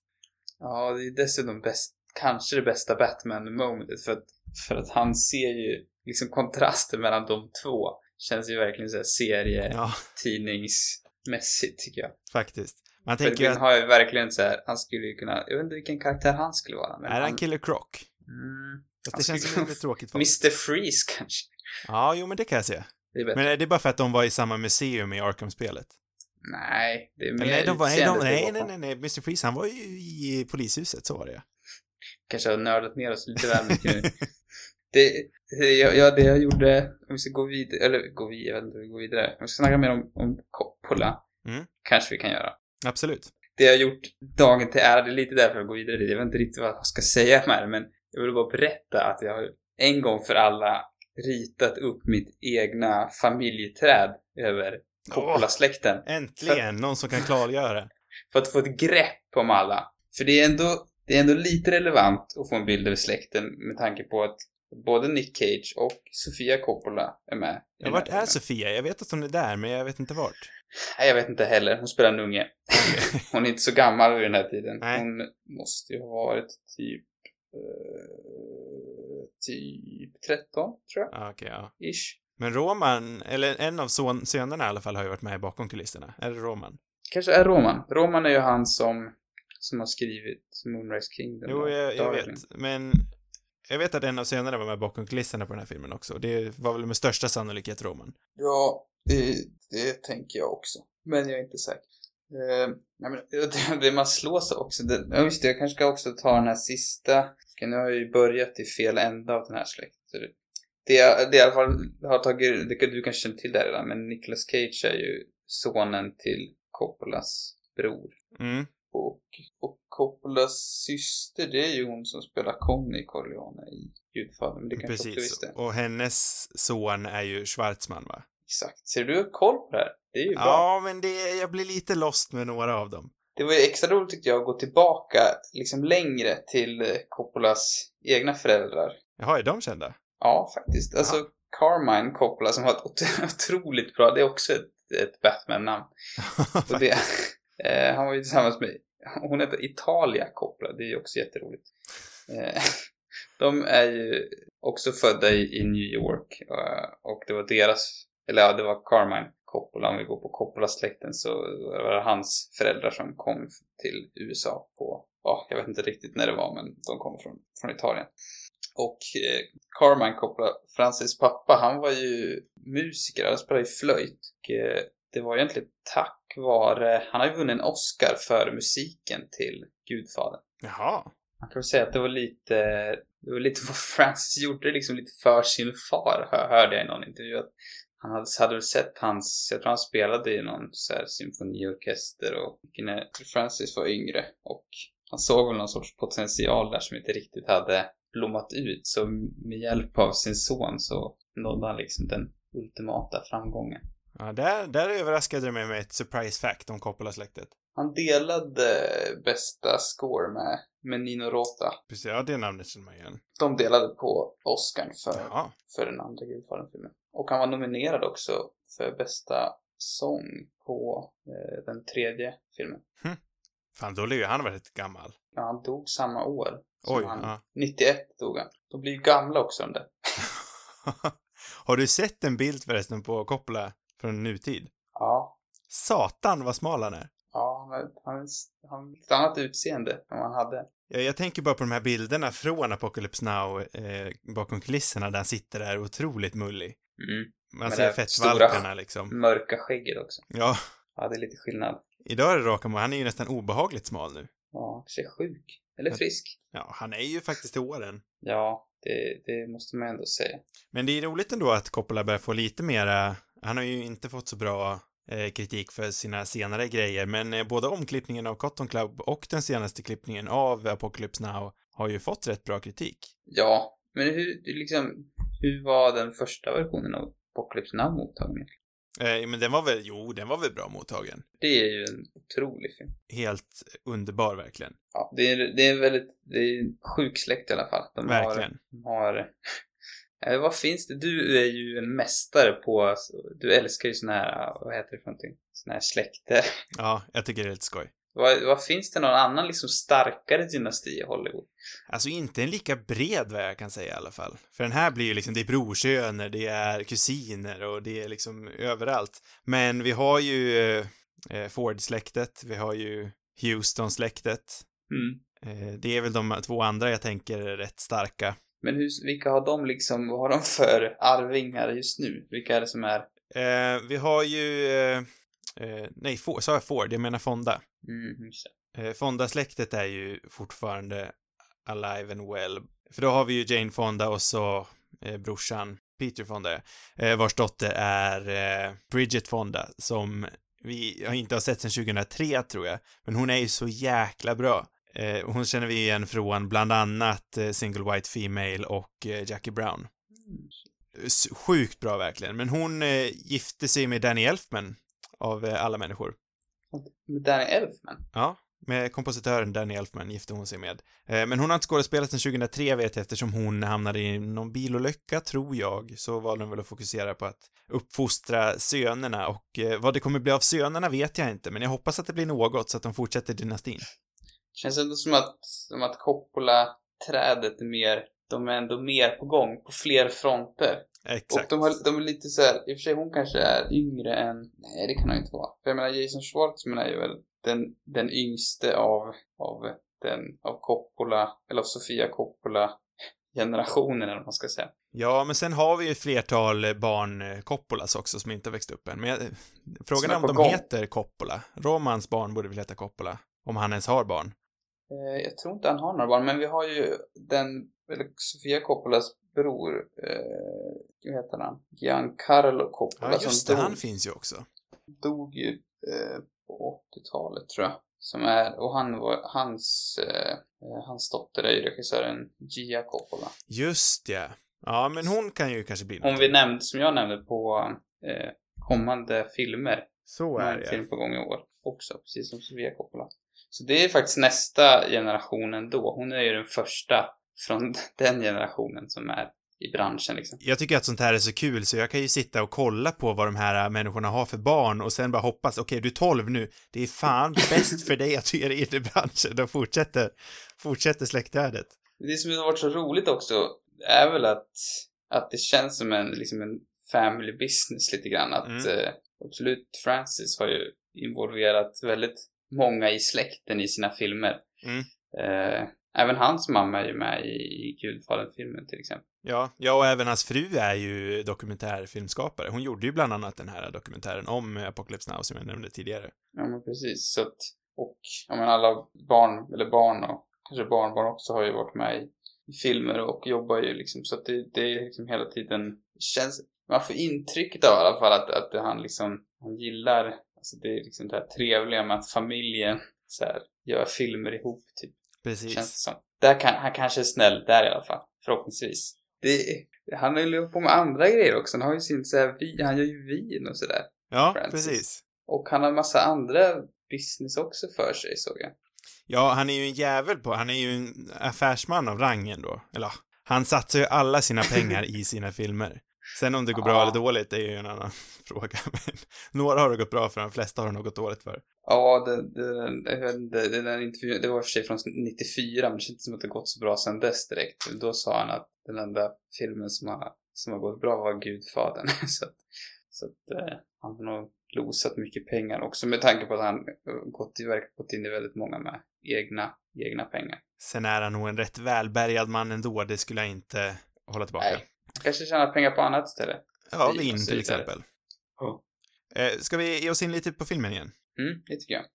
Speaker 2: Ja, det är dessutom bäst, kanske det bästa Batman-momentet för att, för att han ser ju liksom kontrasten mellan de två. Känns ju verkligen såhär
Speaker 1: Ja,
Speaker 2: serietidningsmässigt tycker jag.
Speaker 1: faktiskt. Man tänker ju att,
Speaker 2: har ju verkligen så här, han skulle ju kunna, jag vet inte vilken karaktär han skulle vara. Men
Speaker 1: är han
Speaker 2: han,
Speaker 1: Killer Croc?
Speaker 2: mm,
Speaker 1: Fast det känns ju lite tråkigt för
Speaker 2: Mr. Freeze kanske.
Speaker 1: Ja, jo men det kan jag se.
Speaker 2: Det är bättre.
Speaker 1: Men är det bara för att de var i samma museum i Arkham-spelet?
Speaker 2: nej, det är mer
Speaker 1: nej, de var, nej, de, nej, nej, nej, nej, Mr. Freeze, han var ju i polishuset, så var det
Speaker 2: Kanske har nördat ner oss lite väl mycket nu. Det, det, jag- ja, det jag gjorde, om vi ska gå vidare, eller gå vidare, jag vet inte hur vi går vidare. Om vi ska snacka mer om, om Coppola.
Speaker 1: Mm.
Speaker 2: Kanske vi kan göra.
Speaker 1: Absolut.
Speaker 2: Det jag har gjort dagen till ära, det är lite därför jag går vidare dit. Jag vet inte riktigt vad jag ska säga med det, men jag vill bara berätta att jag har en gång för alla ritat upp mitt egna familjeträd över Coppola-släkten.
Speaker 1: Äntligen, någon som kan klargöra.
Speaker 2: För att få ett grepp om alla. För det är ändå, det är ändå lite relevant att få en bild över släkten med tanke på att både Nick Cage och Sofia Coppola är med.
Speaker 1: Ja, vart är. Sofia? Jag vet att hon är där, men jag vet inte vart.
Speaker 2: Nej, jag vet inte heller. Hon spelar en unge. Hon är inte så gammal vid den här tiden.
Speaker 1: Nej.
Speaker 2: Hon måste ju ha varit typ... Eh, typ 13, tror jag.
Speaker 1: Ja, Okej, ja.
Speaker 2: Ish.
Speaker 1: Men Roman, eller en av son, sönerna i alla fall, har ju varit med bakom kulisserna. Är det Roman?
Speaker 2: Kanske är Roman. Roman är ju han som, som har skrivit Moonrise Kingdom.
Speaker 1: Jo, jag, jag vet. Men jag vet att en av sönerna var med bakom kulisserna på den här filmen också. Det var väl med största sannolikhet Roman.
Speaker 2: Ja, det, det tänker jag också. Men jag är inte säker. Eh, nej, men det, man slås också. Det, just det, jag kanske ska också ta den här sista. Okej, nu har jag ju börjat i fel ända av den här släkten. Det, jag- det jag fall har tagit, det, du kanske känner till det redan, men Nicolas Cage är ju sonen till Coppolas bror.
Speaker 1: Mm.
Speaker 2: Och, och Coppolas syster, det är ju hon som spelar Conny Corleone i Gudfadern. Men det kanske också
Speaker 1: Precis.
Speaker 2: visste.
Speaker 1: Och hennes son är ju Schwarzman, va?
Speaker 2: Exakt. Ser du koll på det här? Det är ju bra.
Speaker 1: Ja, men det, jag blir lite lost med några av dem.
Speaker 2: Det var ju extra roligt tyckte jag att gå tillbaka liksom längre till eh, Coppolas egna föräldrar.
Speaker 1: Jaha, är de kända?
Speaker 2: Ja, faktiskt. Alltså Carmine Coppola som har ett ot- otroligt bra, det är också ett, ett Batman-namn. Och det, eh, han var ju tillsammans med, hon heter Italia Coppola, det är ju också jätteroligt. Eh, de är ju också födda i, i New York och det var deras, eller ja, det var Carmine Coppola, om vi går på Coppola-släkten så var det hans föräldrar som kom till USA på, ja, jag vet inte riktigt när det var, men de kom från, från Italien. Och eh, Carmine Coppola, Francis pappa, han var ju musiker, han spelade ju flöjt. Och, eh, det var egentligen tack vare, han har ju vunnit en Oscar för musiken till Gudfadern.
Speaker 1: Jaha.
Speaker 2: Man kan väl säga att det var lite, det var lite vad Francis gjorde liksom lite för sin far, hör, hörde jag i någon intervju. Att han hade, hade väl sett hans, jag tror han spelade i någon så här symfoniorkester och när Francis var yngre och han såg väl någon sorts potential där som inte riktigt hade blommat ut. Så med hjälp av sin son så nådde han liksom den ultimata framgången.
Speaker 1: Ja, där, där överraskade du mig med ett surprise fact om Coppola-släktet.
Speaker 2: Han delade bästa score med, med Nino Rota.
Speaker 1: Precis, ja det namnet känner man igen.
Speaker 2: De delade på Oscar för,
Speaker 1: Jaha.
Speaker 2: för den andra Gudfadern-filmen. Och han var nominerad också för bästa sång på eh, den tredje filmen.
Speaker 1: Fan, då ju han varit gammal.
Speaker 2: Ja, han dog samma år. som
Speaker 1: Oj,
Speaker 2: han.
Speaker 1: ja.
Speaker 2: 91 dog han. De blir ju gamla också de där.
Speaker 1: Har du sett en bild förresten på Coppola från nutid?
Speaker 2: Ja.
Speaker 1: Satan vad smal han är.
Speaker 2: Ja, han har- han ett annat utseende än vad han hade.
Speaker 1: Jag, jag tänker bara på de här bilderna från Apocalypse Now eh, bakom kulisserna där han sitter där otroligt mullig.
Speaker 2: Mm.
Speaker 1: Man ser fettvalkarna liksom.
Speaker 2: Mörka skägget också.
Speaker 1: Ja,
Speaker 2: Ja, det är lite skillnad.
Speaker 1: idag är det raka Han är ju nästan obehagligt smal nu.
Speaker 2: Ja, ser sjuk. Eller frisk.
Speaker 1: Ja, han är ju faktiskt i åren.
Speaker 2: Ja, det, det måste man ändå säga.
Speaker 1: Men det är roligt ändå att Coppola börjar få lite mera, han har ju inte fått så bra kritik för sina senare grejer, men eh, både omklippningen av Cotton Club och den senaste klippningen av Apocalypse Now har ju fått rätt bra kritik.
Speaker 2: Ja, men hur, liksom, hur var den första versionen av Apocalypse Now mottagen?
Speaker 1: Eh, men den var väl, jo, den var väl bra mottagen.
Speaker 2: Det är ju en otrolig film.
Speaker 1: Helt underbar verkligen.
Speaker 2: Ja, det är, det är väldigt, det är en sjuk släkt i alla fall. De
Speaker 1: Verkligen.
Speaker 2: Har, de har eh, vad finns det? Du är ju en mästare på, du älskar ju såna här, vad heter det för någonting? Såna här släkter.
Speaker 1: Ja, jag tycker det är lite skoj.
Speaker 2: Vad, vad finns det någon annan liksom starkare dynasti i Hollywood?
Speaker 1: Alltså inte en lika bred vad jag kan säga i alla fall. För den här blir ju liksom, det är brorsöner, det är kusiner och det är liksom överallt. Men vi har ju eh, eh, Ford-släktet, vi har ju Houston-släktet.
Speaker 2: Mm.
Speaker 1: Eh, det är väl de två andra jag tänker är rätt starka.
Speaker 2: Men hur, vilka har de liksom, vad har de för arvingar just nu? Vilka är det som är?
Speaker 1: Eh, vi har ju, eh, eh, nej, Ford, sa jag Ford? Jag menar Fonda.
Speaker 2: Mm, just det.
Speaker 1: Eh, Fonda-släktet är ju fortfarande alive and well. För då har vi ju Jane Fonda och så eh, brorsan Peter Fonda, eh, vars dotter är eh, Bridget Fonda, som vi har inte har sett sedan 2003 tror jag. Men hon är ju så jäkla bra. Eh, hon känner vi igen från bland annat eh, Single White Female och eh, Jackie Brown. Sjukt bra verkligen. Men hon eh, gifte sig med Danny Elfman av alla människor.
Speaker 2: Med Danny Elfman?
Speaker 1: Ja, med kompositören Danny Elfman gifte hon sig med. Men hon har inte skådespelat sedan 2003 vet jag eftersom hon hamnade i någon bilolycka, tror jag. Så valde hon väl att fokusera på att uppfostra sönerna och vad det kommer bli av sönerna vet jag inte, men jag hoppas att det blir något så att de fortsätter dynastin.
Speaker 2: Känns ändå som att, som att Coppola-trädet är mer, de är ändå mer på gång på fler fronter.
Speaker 1: Exakt.
Speaker 2: Och de, har, de är lite så här, i och för sig hon kanske är yngre än, nej det kan hon inte vara. För jag menar Jason Schwartzman är ju väl den, den yngste av, av den, av Coppola, eller av Sofia Coppola generationen eller vad man ska säga.
Speaker 1: Ja, men sen har vi ju ett flertal barn eh, Coppolas också som inte har växt upp än. Men jag, frågan är
Speaker 2: är
Speaker 1: om de
Speaker 2: gång.
Speaker 1: heter Coppola. Romans barn borde väl heta Coppola. Om han ens har barn.
Speaker 2: Eh, jag tror inte han har några barn, men vi har ju den, eller Sofia Coppolas bror, eh, vad heter han? Giancarlo Coppola
Speaker 1: Ja, just det,
Speaker 2: dog,
Speaker 1: han finns ju också.
Speaker 2: dog ju eh, på 80-talet tror jag. Som är, och han var, hans, eh, eh, hans dotter är ju regissören Gia Coppola.
Speaker 1: Just ja. Ja, men hon kan ju kanske bli
Speaker 2: Hon
Speaker 1: något.
Speaker 2: vi nämnde, som jag nämnde på eh, kommande filmer.
Speaker 1: Så är
Speaker 2: en
Speaker 1: det.
Speaker 2: film på gång i år också, precis som Sofia Coppola. Så det är faktiskt nästa generationen då. Hon är ju den första från den generationen som är i branschen liksom.
Speaker 1: Jag tycker att sånt här är så kul så jag kan ju sitta och kolla på vad de här människorna har för barn och sen bara hoppas, okej du är 12 nu, det är fan bäst för dig att du är i branschen och fortsätter, fortsätter släktträdet.
Speaker 2: Det som har varit så roligt också är väl att, att det känns som en, liksom en family business lite grann. Att
Speaker 1: Mm.
Speaker 2: eh, absolut Francis har ju involverat väldigt många i släkten i sina filmer.
Speaker 1: Mm.
Speaker 2: Eh, även hans mamma är ju med i, Gudfadern-filmen till exempel.
Speaker 1: Ja, ja och även hans fru är ju dokumentärfilmskapare. Hon gjorde ju bland annat den här dokumentären om Apocalypse Now som jag nämnde tidigare.
Speaker 2: Ja men precis. Så att, och ja, men alla barn, eller barn och kanske barnbarn också har ju varit med i filmer och jobbar ju liksom. Så att det, det är liksom hela tiden, känns, man får intrycket av i alla fall att, att han liksom, han gillar, alltså det är liksom det här trevliga med att familjen så här, gör filmer ihop typ.
Speaker 1: Precis.
Speaker 2: Känns det som. Där kan, han kanske är snäll där i alla fall. Förhoppningsvis. Det, han har ju på med andra grejer också. Han har ju sin så här, han gör ju vin och sådär.
Speaker 1: Ja,
Speaker 2: Francis.
Speaker 1: precis.
Speaker 2: Och han har massa andra business också för sig, såg jag.
Speaker 1: Ja, han är ju en jävel på, han är ju en affärsman av rangen då. Eller han satsar ju alla sina pengar i sina filmer. Sen om det går bra
Speaker 2: Ja.
Speaker 1: eller dåligt, det är ju en annan fråga. Men några har det gått bra för, de flesta har det nog gått dåligt för.
Speaker 2: Ja, det, det, jag vet inte, det där intervjun, det var i och för sig från 94, men det känns inte som att det gått så bra sen dess direkt. Då sa han att den enda filmen som har, som har gått bra var Gudfadern. så att, så att eh, han har nog losat mycket pengar också med tanke på att han eh, gått, i- gått in i väldigt många med egna, egna pengar.
Speaker 1: Sen är han nog en rätt välbärgad man ändå, det skulle jag inte hålla tillbaka.
Speaker 2: Nej. Kanske tjänar pengar på annat istället.
Speaker 1: Ja,
Speaker 2: Vin
Speaker 1: till exempel. Eh, ska vi ge oss in lite på filmen igen?
Speaker 2: Mm, det tycker jag.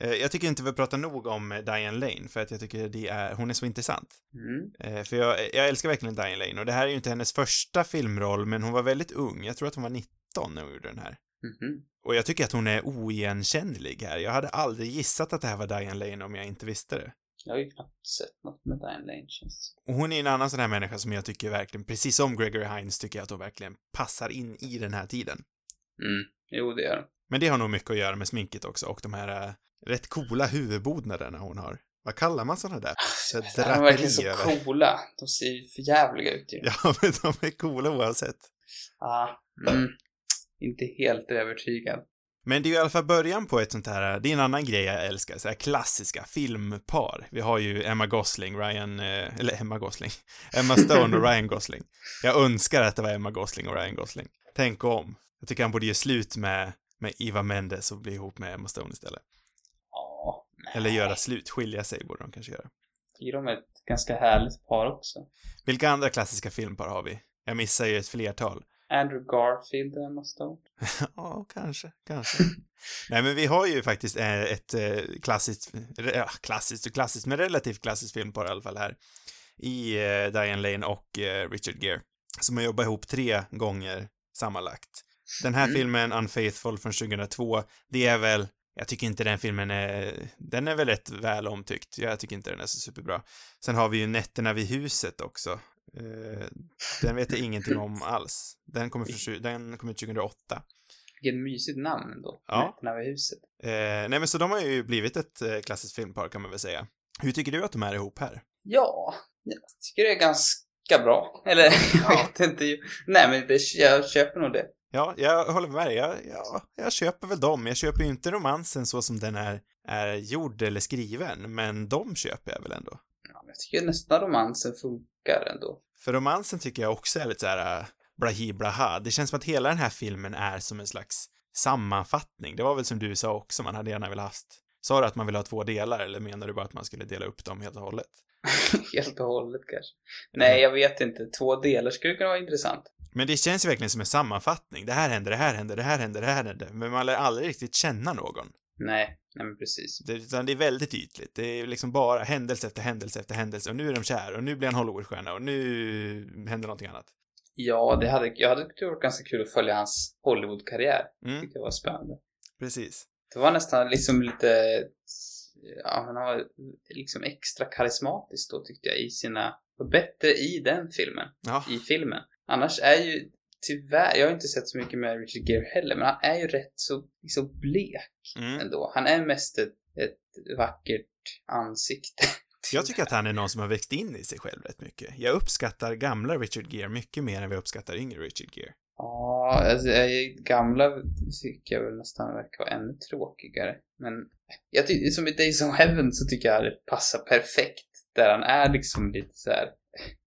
Speaker 1: Eh, jag tycker inte vi pratar nog om Diane Lane, för att jag tycker det är, hon är så intressant.
Speaker 2: Mm.
Speaker 1: Eh, för jag, jag älskar verkligen Diane Lane, och det här är ju inte hennes första filmroll, men hon var väldigt ung. Jag tror att hon var 19 när hon gjorde den här.
Speaker 2: Mhm.
Speaker 1: Och jag tycker att hon är oigenkännlig här. Jag hade aldrig gissat att det här var Diane Lane om jag inte visste det.
Speaker 2: Jag har ju knappt sett något med Diane Lane känns.
Speaker 1: Och hon är en annan sån här människa som jag tycker verkligen, precis som Gregory Hines, tycker jag att hon verkligen passar in i den här tiden.
Speaker 2: Mm. Jo, det gör de.
Speaker 1: Men det har nog mycket att göra med sminket också och de här äh, rätt coola huvudbonaderna hon har. Vad kallar man såna där? Så
Speaker 2: De är verkligen så
Speaker 1: över.
Speaker 2: coola. De ser ju för jävliga ut ju.
Speaker 1: Ja, men de är coola oavsett.
Speaker 2: Ah, mm. Inte helt övertygad.
Speaker 1: Men det är ju i alla fall början på ett sånt här, det är en annan grej jag älskar, så här klassiska filmpar. Vi har ju Emma Gosling, Ryan, eh, eller Emma Gosling, Emma Stone och Ryan Gosling. Jag önskar att det var Emma Gosling och Ryan Gosling. Tänk om. Jag tycker han borde ge slut med, med Eva Mendes och bli ihop med Emma Stone istället.
Speaker 2: Ja, nej.
Speaker 1: Eller göra slut, skilja sig borde de kanske göra.
Speaker 2: tycker de är ett ganska härligt par också.
Speaker 1: Vilka andra klassiska filmpar har vi? Jag missar ju ett flertal.
Speaker 2: Andrew Garfield Emma Stone.
Speaker 1: Ja, kanske, kanske. Nej, men vi har ju faktiskt eh, ett eh, klassiskt, ja, klassiskt och klassiskt, men relativt klassiskt filmpar i alla fall här. I eh, Diane Lane och Richard Gere. Som har jobbat ihop tre gånger sammanlagt. Den här
Speaker 2: Mm.
Speaker 1: filmen, Unfaithful från 2002, det är väl, jag tycker inte den filmen är, den är väl rätt väl omtyckt. Jag tycker inte den är så superbra. Sen har vi ju Nätterna vid huset också. Eh, den vet jag ingenting om alls. Den tju- den kommer 2008.
Speaker 2: Vilket mysigt namn ändå.
Speaker 1: Ja.
Speaker 2: Nätterna vid huset.
Speaker 1: Eh, nej men så de har ju blivit ett eh, klassiskt filmpar kan man väl säga. Hur tycker du att de är ihop här?
Speaker 2: Ja, jag tycker det är ganska bra. Eller, jag
Speaker 1: Ja.
Speaker 2: vet inte. Nej, men det, jag köper nog det.
Speaker 1: Ja, jag håller med dig. Jag, ja, jag köper väl dem. Jag köper ju inte romansen så som den är, är gjord eller skriven, men de köper jag väl ändå.
Speaker 2: Ja, jag tycker nästan romansen funkar ändå.
Speaker 1: För romansen tycker jag också är lite så här äh, blahi blaha. Det känns som att hela den här filmen är som en slags sammanfattning. Det var väl som du sa också, man hade gärna velat haft. Sa du att man vill ha två delar eller menar du bara att man skulle dela upp dem helt och hållet?
Speaker 2: Helt och hållet kanske. Nej, jag vet inte. Två delar skulle kunna vara intressant.
Speaker 1: Men det känns ju verkligen som en sammanfattning. Det här händer, det här händer, det här händer, det här händer. Men man lär aldrig riktigt känna någon.
Speaker 2: Nej, nej men precis.
Speaker 1: Det, utan det är väldigt ytligt. Det är liksom bara händelse efter händelse efter händelse. Och nu är de kär och nu blir han Hollywoodstjärna och nu händer någonting annat.
Speaker 2: Ja, det hade, jag hade tyckt det var ganska kul att följa hans Hollywood-karriär.
Speaker 1: Mm,
Speaker 2: tyckte jag var spännande.
Speaker 1: precis.
Speaker 2: Det var nästan liksom lite, ja, han var liksom extra karismatisk då tyckte jag i sina, var bättre i den filmen,
Speaker 1: Ja,
Speaker 2: i filmen. Annars är ju tyvärr, jag har inte sett så mycket med Richard Gere heller, men han är ju rätt så liksom blek
Speaker 1: mm.
Speaker 2: ändå. Han är mest ett, ett vackert ansikte.
Speaker 1: Jag tycker att han är någon som har växt in i sig själv rätt mycket. Jag uppskattar gamla Richard Gere mycket mer än vad jag uppskattar yngre Richard Gere.
Speaker 2: Ja, alltså, gamla tycker jag väl nästan verkar vara ännu tråkigare. Men jag tycker, som i Days of Heaven så tycker jag det passar perfekt. Där han är liksom lite så här.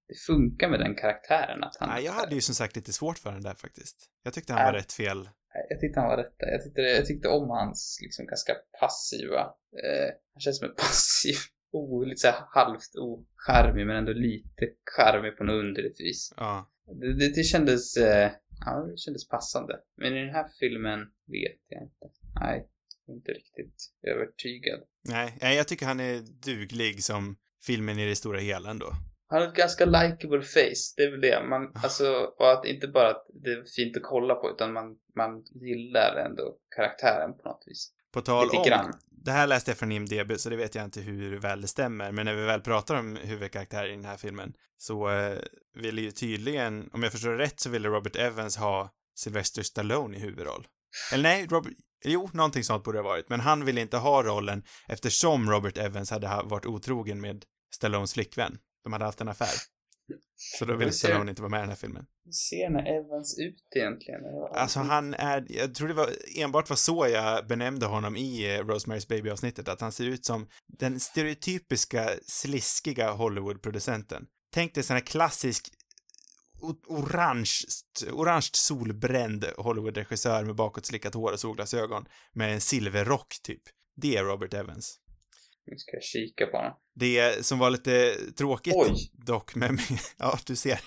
Speaker 2: Det funkar med den karaktären att han...
Speaker 1: Nej, jag hade ju som sagt lite svårt för den där faktiskt. Jag tyckte han var
Speaker 2: Äh.
Speaker 1: rätt fel.
Speaker 2: Jag tyckte han var rätt där. Jag tyckte, jag tyckte om hans liksom ganska passiva... Eh, han känns som en passiv, oh, lite så här halvt ocharmig men ändå lite charmig på något underligt vis.
Speaker 1: Ja.
Speaker 2: Det, det, det kändes... Eh, ja, det kändes passande. Men i den här filmen vet jag inte. Nej, inte riktigt övertygad.
Speaker 1: Nej, nej, jag tycker han är duglig som filmen i det stora hela ändå.
Speaker 2: Han har ett ganska likable face, det är väl det. Man, alltså, och att inte bara att det är fint att kolla på, utan man, man gillar ändå karaktären på något vis.
Speaker 1: På tal
Speaker 2: Lite
Speaker 1: om,
Speaker 2: grann.
Speaker 1: det här läste jag från IMDB, så det vet jag inte hur väl det stämmer, men när vi väl pratar om huvudkaraktär i den här filmen, så eh, ville ju tydligen, om jag förstår det rätt, så ville Robert Evans ha Sylvester Stallone i huvudroll. Eller nej, Robert, Jo, någonting sånt borde det ha varit, men han ville inte ha rollen eftersom Robert Evans hade ha- varit otrogen med Stallones flickvän. De hade haft en affär. Så då ville Stallone inte vara med i den här filmen.
Speaker 2: Hur ser när Evans ut egentligen?
Speaker 1: Alltså han är, jag tror det var enbart var så jag benämnde honom i eh, Rosemary's Baby-avsnittet, att han ser ut som den stereotypiska sliskiga Hollywood-producenten. Tänk dig sån här klassisk orange, orange solbränd Hollywood-regissör med bakåtslickat hår och solglasögon med en silverrock typ. Det är Robert Evans.
Speaker 2: Nu ska jag kika på honom.
Speaker 1: Det som var lite tråkigt
Speaker 2: Oj.
Speaker 1: dock med min, ja du ser.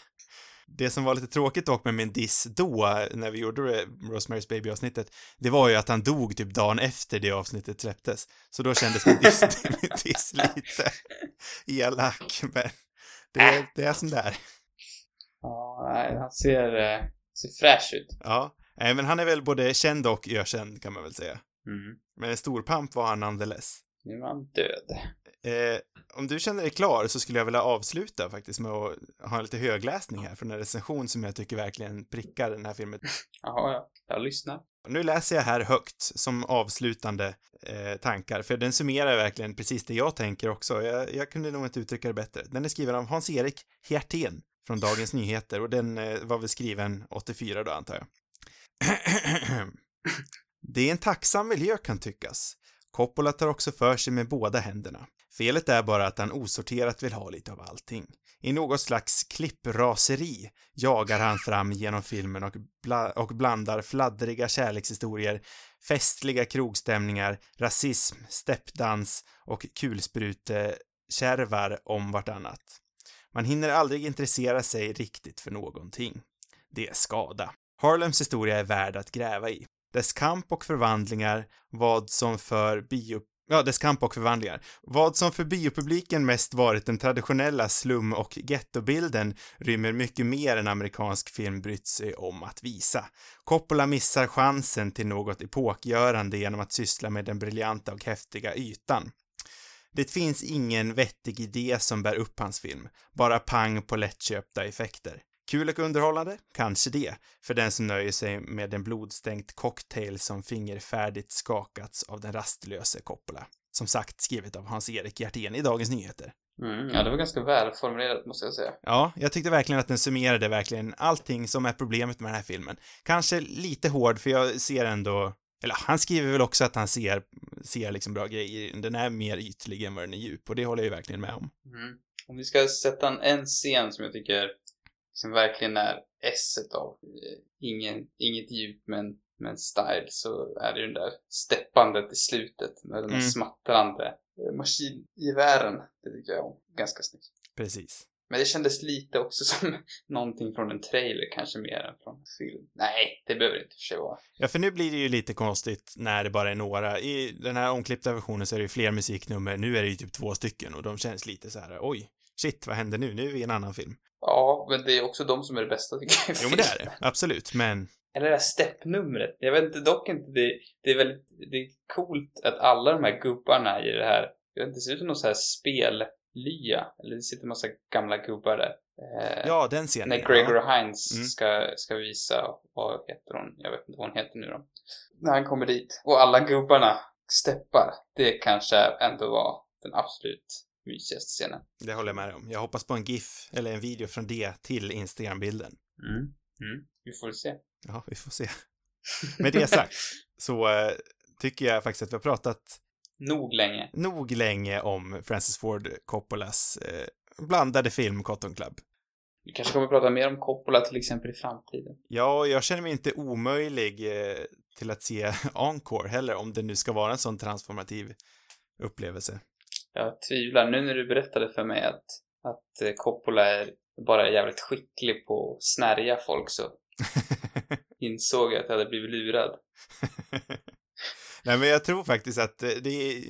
Speaker 1: Det som var lite tråkigt dock med min diss då, när vi gjorde det, Rosemary's Baby-avsnittet, det var ju att han dog typ dagen efter det avsnittet släpptes. Så då kändes min diss, min diss lite elak, men det, det är som det är.
Speaker 2: Ja, nej, han ser, eh, ser fräsch ut.
Speaker 1: Ja, nej men han är väl både känd och ökänd kan man väl säga.
Speaker 2: Mm.
Speaker 1: Men en stor pamp var han nonetheless.
Speaker 2: Nu är han död.
Speaker 1: Eh, om du känner dig klar så skulle jag vilja avsluta faktiskt med att ha lite högläsning här från en recension som jag tycker verkligen prickar den här filmen.
Speaker 2: Jaha, ja. Jag lyssnar.
Speaker 1: Nu läser jag här högt som avslutande eh, tankar, för den summerar verkligen precis det jag tänker också. Jag, jag kunde nog inte uttrycka det bättre. Den är skriven av Hans-Erik Hjertén från Dagens Nyheter och den eh, var väl skriven 84 då, antar jag. Det är en tacksam miljö kan tyckas. Coppola tar också för sig med båda händerna. Felet är bara att han osorterat vill ha lite av allting. I något slags klippraseri jagar han fram genom filmen och, bla och blandar fladdriga kärlekshistorier, festliga krogstämningar, rasism, steppdans och kulsprutekärvar om vartannat. Man hinner aldrig intressera sig riktigt för någonting. Det är skada. Harlems historia är värd att gräva i. Dess kamp och förvandlingar, vad som för bio Ja, dess kamp och förvandlingar. Vad som för biopubliken mest varit den traditionella slum och gettobilden rymmer mycket mer än amerikansk film brytt sig om att visa. Coppola missar chansen till något epokgörande genom att syssla med den briljanta och häftiga ytan. Det finns ingen vettig idé som bär upp hans film, bara pang på lättköpta effekter. Kul och underhållande? Kanske det, för den som nöjer sig med en blodstänkt cocktail som fingerfärdigt skakats av den rastlöse Coppola. Som sagt skrivet av Hans-Erik Hjertén i Dagens Nyheter.
Speaker 2: Mm, ja, det var ganska välformulerat måste jag säga.
Speaker 1: Ja, jag tyckte verkligen att den summerade verkligen allting som är problemet med den här filmen. Kanske lite hård, för jag ser ändå eller han skriver väl också att han ser, ser liksom bra grejer. Den är mer ytlig än vad den är djup och det håller jag ju verkligen med om.
Speaker 2: Mm. Om vi ska sätta en, en scen som jag tycker som verkligen är esset av eh, ingen, inget djup men, men style så är det ju den där steppandet i slutet med den där
Speaker 1: Mm.
Speaker 2: smattrande eh, maskingevären. Det tycker jag om. Ganska snyggt.
Speaker 1: Precis.
Speaker 2: Men det kändes lite också som någonting från en trailer kanske mer än från en film. Nej, det behöver det inte för sig vara.
Speaker 1: Ja, för nu blir det ju lite konstigt när det bara är några. I den här omklippta versionen så är det ju fler musiknummer. Nu är det ju typ två stycken och de känns lite så här, oj, shit, vad händer nu? Nu är vi i en annan film.
Speaker 2: Ja, men det är också de som är det bästa tycker jag.
Speaker 1: Jo, men det är det. Absolut, men
Speaker 2: Eller det här steppnumret. Jag vet inte, dock inte, det, det är väldigt, det är coolt att alla de här gubbarna i det här, jag vet inte, det ser ut som någon så här spellya. Eller det sitter massa gamla gubbar där. Eh,
Speaker 1: ja, den scenen.
Speaker 2: när Gregor Hines
Speaker 1: Mm.
Speaker 2: ska, ska visa, vad heter hon? Jag vet inte vad hon heter nu då. När han kommer dit. Och alla gubbarna steppar. Det kanske ändå var den absolut mysigaste scenen.
Speaker 1: Det håller jag med om. Jag hoppas på en GIF, eller en video från det till Instagram-bilden.
Speaker 2: Mm. Mm. Vi får se.
Speaker 1: Ja, vi får se. Med det sagt så eh, tycker jag faktiskt att vi har pratat
Speaker 2: Nog länge.
Speaker 1: nog länge om Francis Ford Coppolas eh, blandade film Cotton Club.
Speaker 2: Vi kanske kommer att prata mer om Coppola till exempel i framtiden.
Speaker 1: Ja, jag känner mig inte omöjlig eh, till att se Encore heller, om det nu ska vara en sån transformativ upplevelse.
Speaker 2: Jag tvivlar. Nu när du berättade för mig att, att eh, Coppola är bara jävligt skicklig på att snärja folk så insåg jag att jag hade blivit lurad.
Speaker 1: Nej, men jag tror faktiskt att eh, det är,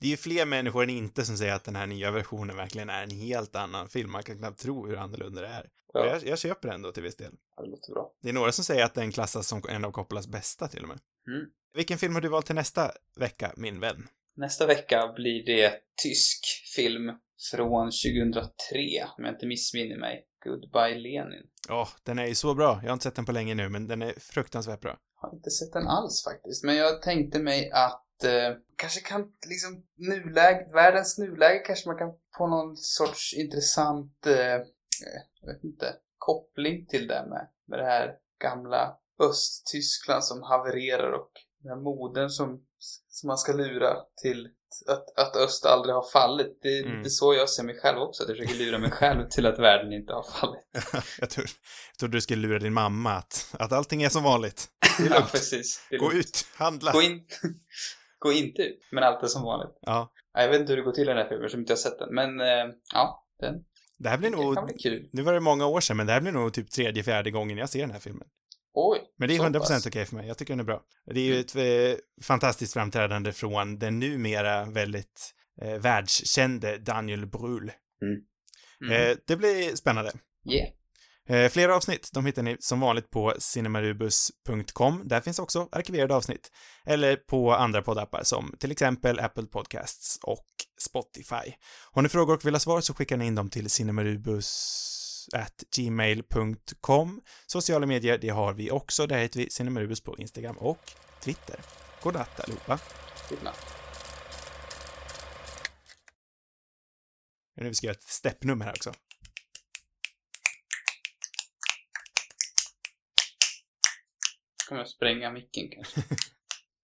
Speaker 1: det är fler människor än inte som säger att den här nya versionen verkligen är en helt annan film. Man kan knappt tro hur annorlunda det är. Och
Speaker 2: Ja,
Speaker 1: jag, jag köper det ändå till viss del.
Speaker 2: ja, det låter bra.
Speaker 1: Det är några som säger att den klassas som en av Coppolas bästa till och med.
Speaker 2: Mm.
Speaker 1: Vilken film har du valt till nästa vecka, min vän?
Speaker 2: Nästa vecka blir det tysk film från 2003, om jag inte missminner mig. Goodbye Lenin.
Speaker 1: Ja, den är ju så bra. Jag har inte sett den på länge nu, men den är fruktansvärt bra.
Speaker 2: har inte sett den alls faktiskt. Men jag tänkte mig att eh, kanske kan liksom nuläge, världens nuläge kanske man kan få någon sorts intressant, eh, jag vet inte, koppling till det med, med det här gamla Östtyskland som havererar och den här moden som, som man ska lura till att, att öst aldrig har fallit. Det är
Speaker 1: Mm.
Speaker 2: lite så jag ser mig själv också. Att jag försöker lura mig själv till att världen inte har fallit.
Speaker 1: jag, tror, jag trodde du skulle lura din mamma att, att allting är som vanligt. Det är
Speaker 2: ja, precis. Det är
Speaker 1: Gå ut, handla.
Speaker 2: Gå, in, gå inte ut. Men allt är som vanligt.
Speaker 1: Ja.
Speaker 2: Ja, Jag vet inte hur det går till i den här filmen som inte jag har sett den. Men eh, ja, den
Speaker 1: Det här blir
Speaker 2: det
Speaker 1: nog,
Speaker 2: bli kul.
Speaker 1: nu var det många år sedan, men det här blir nog typ tredje, fjärde gången jag ser den här filmen.
Speaker 2: Oj.
Speaker 1: Men det är
Speaker 2: så
Speaker 1: 100%
Speaker 2: pass.
Speaker 1: okej för mig. Jag tycker den är bra. Det är ju ett eh, fantastiskt framträdande från den numera väldigt eh, världskände Daniel Brühl.
Speaker 2: Mm.
Speaker 1: Eh, det blir spännande.
Speaker 2: Yeah.
Speaker 1: Eh, flera avsnitt, de hittar ni som vanligt på cinemarubus.com. Där finns också arkiverade avsnitt. Eller på andra poddappar som till exempel Apple Podcasts och Spotify. Har ni frågor och vill ha svar så skickar ni in dem till cinemarubus@gmail.com. Sociala medier, det har vi också. Där heter vi Cinemarubus på Instagram och Twitter. Godnatt allihopa.
Speaker 2: Godnatt.
Speaker 1: Nu vi ska göra ett steppnummer här också.
Speaker 2: Kommer jag spränga micken kanske.